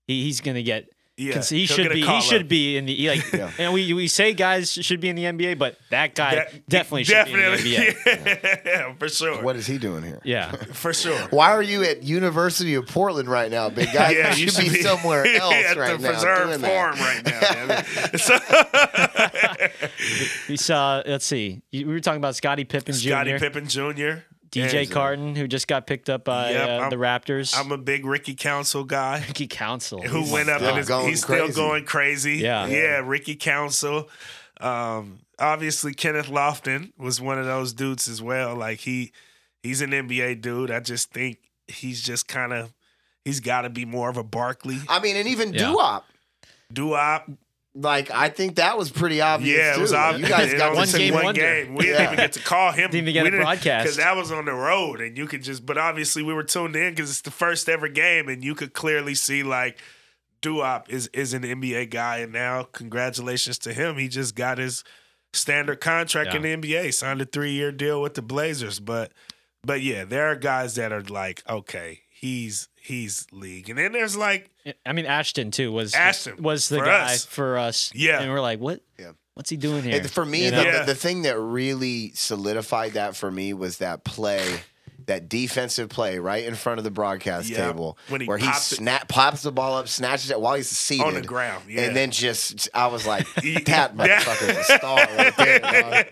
he he's gonna get. Yeah, 'cause he He'll should get a be. He call should be in the like. [laughs] Yeah. And we we say guys should be in the NBA, but that guy That- definitely should be in the NBA. [laughs] yeah, for sure, What is he doing here? Yeah. [laughs] for sure. Why are you at University of Portland right now, big guy? Yeah, you you should be somewhere else at right the now. preserve doing form that. right now. man. So- We saw. Let's see. you- We were talking about Scottie Pippen Scottie Jr. Pippen Jr. DJ And Carton, who just got picked up by Yep, uh, the Raptors. I'm a big Ricky Council guy. [laughs] Ricky Council. who He's- went up still and is, going he's still going crazy. Yeah. yeah. Ricky Council. Um, obviously, Kenneth Lofton was one of those dudes as well. Like he, he's an NBA dude. I just think he's just kind of, he's got to be more of a Barkley I mean, and even Yeah. Duop. duop. Like I think that was pretty obvious. Yeah, it was too. Obvious. You guys got one took game one wonder. game. We didn't even get to call [laughs] him. Didn't even get we a broadcast. because that was on the road, and you could just. But obviously, we were tuned in because it's the first ever game, and you could clearly see like Duop is is an NBA guy, and now congratulations to him. He just got his standard contract in the NBA, signed a three year deal with the Blazers. But but yeah, there are guys that are like, okay, he's he's league, and then there's like I mean, Ashton too was Ashton, was the for guy us. for us. Yeah. and we're like, what? Yeah. What's he doing here? And for me, You the. Yeah. the, the thing that really solidified that for me was that play, that defensive play right in front of the broadcast Yeah. table, When he where he popped snap pops the ball up, snatches it while he's seated on the ground, yeah. and then just I was like, [laughs] He- that [laughs] motherfucker's a star right there. dog.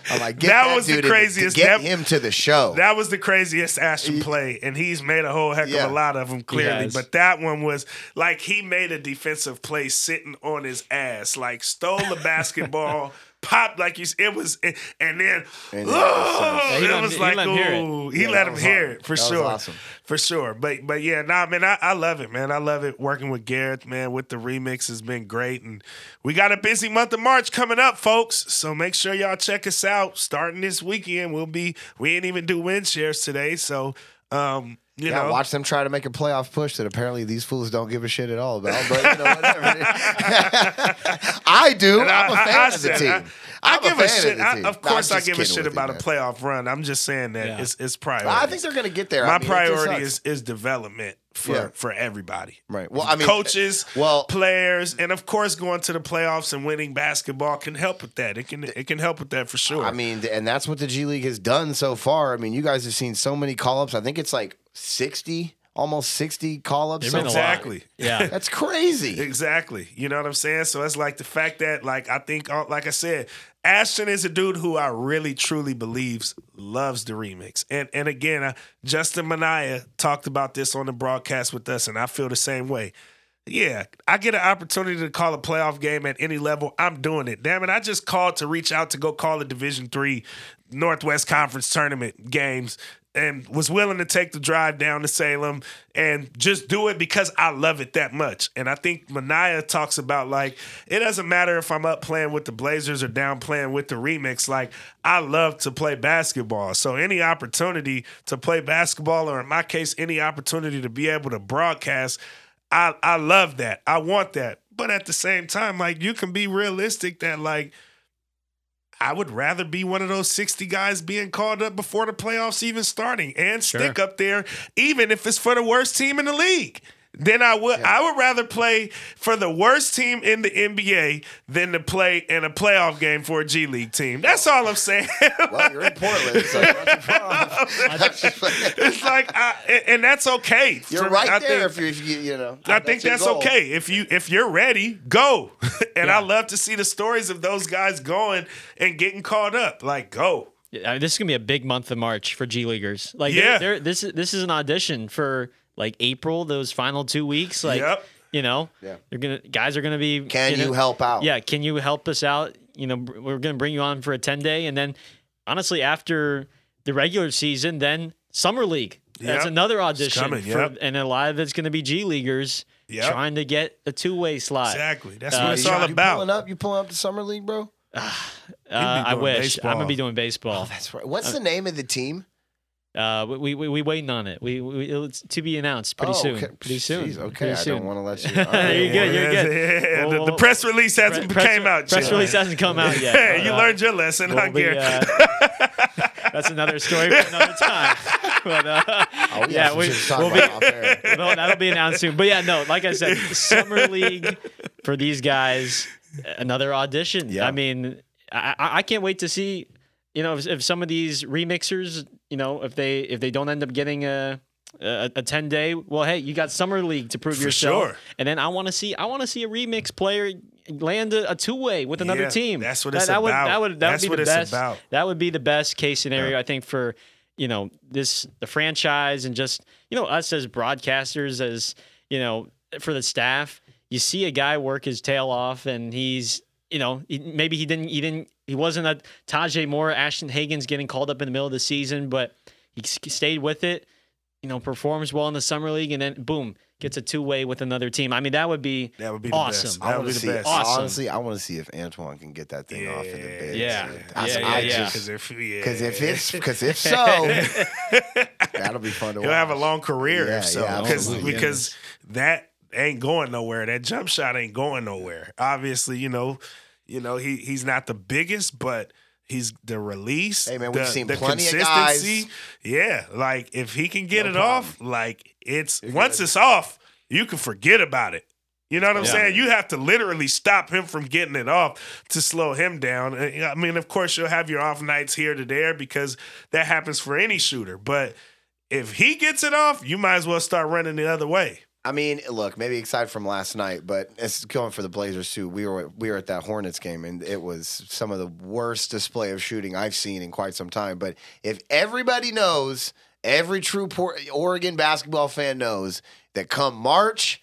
[laughs] I'm like, get That that, was the dude to- craziest- To get that- him to the show. That was the craziest Ashton play, and he's made a whole heck Yeah. of a lot of them clearly. But that one was like he made a defensive play sitting on his ass, like stole the basketball, popped like you. s- It was, and then And oh, that was so- Yeah, he it let was him- he like let him hear it. he let him hear it for That was sure, awesome. for sure. But but yeah, nah, man, I, I love it, man. I love it working with Gareth, man. With the remix has been great, and we got a busy month of March coming up, folks. So make sure y'all check us out. Starting this weekend, we'll be we ain't even do wind shares today, so um, you yeah, know, watch them try to make a playoff push that apparently these fools don't give a shit at all about. But you know, whatever. [laughs] I do. And I'm a I- fan I- I of the said, team. I, I I'm give a a shit. of I, team. of No, I'm course, I give a shit with you, about a playoff run. I'm just saying that Yeah. it's it's priority. I think they're going to get there. my I mean, priority is is development for Yeah. for everybody. Right. Well, I mean, coaches, well- players, and of course, going to the playoffs and winning basketball can help with that. It can it can help with that for sure. I mean, and that's what the G League has done so far. I mean, you guys have seen so many call ups. I think it's like 60, almost 60 call ups. So been a lot. exactly. Yeah. [laughs] That's crazy. Exactly. You know what I'm saying? So it's like the fact that, like, I think, uh, like I said, Ashton is a dude who I really truly believes loves the remix. And and again, uh, Justin Minaya talked about this on the broadcast with us, and I feel the same way. Yeah, I get an opportunity to call a playoff game at any level. I'm doing it. Damn it, I just called to reach out to go call a Division Three Northwest Conference tournament games and was willing to take the drive down to Salem and just do it because I love it that much. And I think Minaya talks about like it doesn't matter if I'm up playing with the Blazers or down playing with the remix. Like I love to play basketball. So any opportunity to play basketball, or in my case, any opportunity to be able to broadcast, I I love that. I want that. But at the same time, like you can be realistic that like I would rather be one of those 60 guys being called up before the playoffs even starting and stick up there, even if it's for the worst team in the league. Then I would I would rather play for the worst team in the NBA than to play in a playoff game for a G League team. That's all I'm saying. Well, you're in [laughs] Portland, so you're not too far it's like, I, and- and that's okay. You're For- right I there think- if you, if you, you know. I think your that's goal. okay. If you if you're ready, go. [laughs] and Yeah. I love to see the stories of those guys going and getting caught up. Like go. Yeah, I mean, this is gonna be a big month of March for G leaguers. Like, Yeah. they're, they're, this is this is an audition for like April, those final two weeks. Like, Yep. you know, Yeah. they're gonna guys are gonna be. Can you, know, help out? Yeah, can you help us out? You know, we're gonna bring you on for a ten day, and then honestly, after the regular season, then summer league. That's Yep. another audition, coming, for, yep. and a lot of it's gonna be G leaguers Yep. trying to get a two way slot. Exactly. That's Uh, what it's you- all you about. Pulling up, you pulling up the summer league, bro. Uh, I wish baseball. I'm gonna be doing baseball. That's right. What's the name of the team? Uh, we we we waiting on it. We, we it's to be announced pretty Oh, soon. okay. Pretty soon. Jeez, okay, Pretty I don't want to let you. [laughs] You're good, you're good. Yeah, Well, the, the press release hasn't Pre- press- came out Press yet. release hasn't come out yet. [laughs] Hey, but, you uh, learned your lesson, we'll huh, be, Gary? uh, that's another story for another time. [laughs] But uh, Oh, we yeah, we, shit to talk we'll be, about off air. no, that'll be announced soon. But yeah, no, like I said, summer league for these guys, another audition. Yeah. I mean, I, I I can't wait to see, you know, if, if some of these remixers, you know, if they if they don't end up getting a a, a 10 day well hey you got summer league to prove For yourself sure. and then i want to see i want to see a remix player land a, a two-way with another Yeah, team that's what that, it's that would, about. that would that That's would be what the it's best about. that would be the best case scenario i think for you know this the franchise and just you know us as broadcasters as you know for the staff you see a guy work his tail off and he's you know maybe he didn't he didn't he wasn't a Taze Moore Ashton Hagans getting called up in the middle of the season but he stayed with it you know, performs well in the summer league, and then boom, gets a two way with another team. I mean, that would be That would be awesome. I That want would to be see. the best. Awesome. Honestly, I want to see if Antoine can get that thing off in the bed. Yeah. I, Yeah, I yeah, yeah. just Because if, yeah. because if it's because if [laughs] so, [laughs] that'll be fun to watch. he'll have a long career Yeah, if so. yeah, because because that ain't going nowhere. That jump shot ain't going nowhere. Obviously, you know, you know he he's not the biggest, but he's the release. Hey, man, we've the, seen the plenty of guys. consistency. Yeah, like if he can get No it off, like it's You're once good. it's off, you can forget about it. You know what I'm Yeah. saying? You have to literally stop him from getting it off to slow him down. I mean, of course, you'll have your off nights here to there because that happens for any shooter. But if he gets it off, you might as well start running the other way. I mean, look, maybe aside from last night, but it's going for the Blazers too. We were we were at that Hornets game, and it was some of the worst display of shooting I've seen in quite some time. But if everybody knows, every true Oregon basketball fan knows that come March.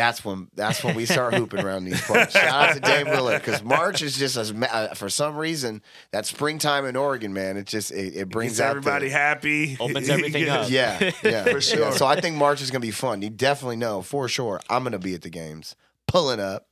That's when that's when we start [laughs] hooping around these parts. Shout out to Dame Lillard because March is just as uh, for some reason that springtime in Oregon, man. It just it, it brings Gets out everybody the, happy. Opens [laughs] everything Yeah. up. yeah, yeah, [laughs] For sure. yeah. So I think March is gonna be fun. You definitely know for sure. I'm gonna be at the games, pulling up.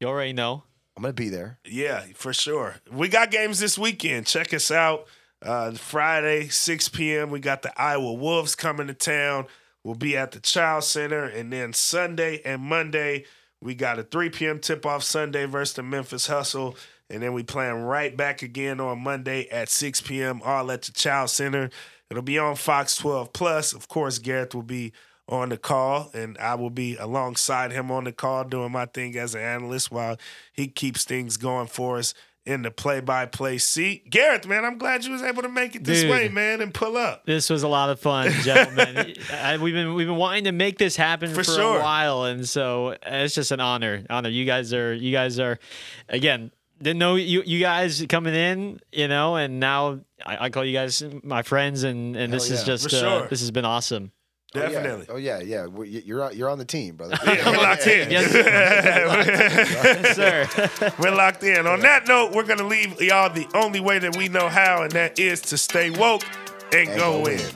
you already know. I'm gonna be there. Yeah, for sure. We got games this weekend. Check us out. Uh, Friday, 6 p.m. We got the Iowa Wolves coming to town. We'll be at the Chiles Center. And then Sunday and Monday, we got a 3 p.m. tip off Sunday versus the Memphis Hustle. And then we playing right back again on Monday at 6 p.m. all at the Chiles Center. It'll be on Fox 12 Plus. Of course, Gareth will be on the call, and I will be alongside him on the call doing my thing as an analyst while he keeps things going for us in the play-by-play seat. Gareth, man, I'm glad you was able to make it this Dude. way, man, and pull up. This was a lot of fun, gentlemen. [laughs] I, we've been we've been wanting to make this happen For for, sure. a while, and so uh, it's just an honor. Honor. You guys are you guys are again. Didn't know you you guys coming in, you know, and now I, I call you guys my friends, and and this Hell is just uh, sure. this has been awesome. Definitely. Oh yeah, oh, yeah. yeah. We- You're on- you're on the team, brother. Yeah, we're locked in. Yes. [laughs] Yes, sir. [laughs] we're locked in. On that note, we're gonna leave y'all the only way that we know how, and that is to stay woke and, And go go in. in.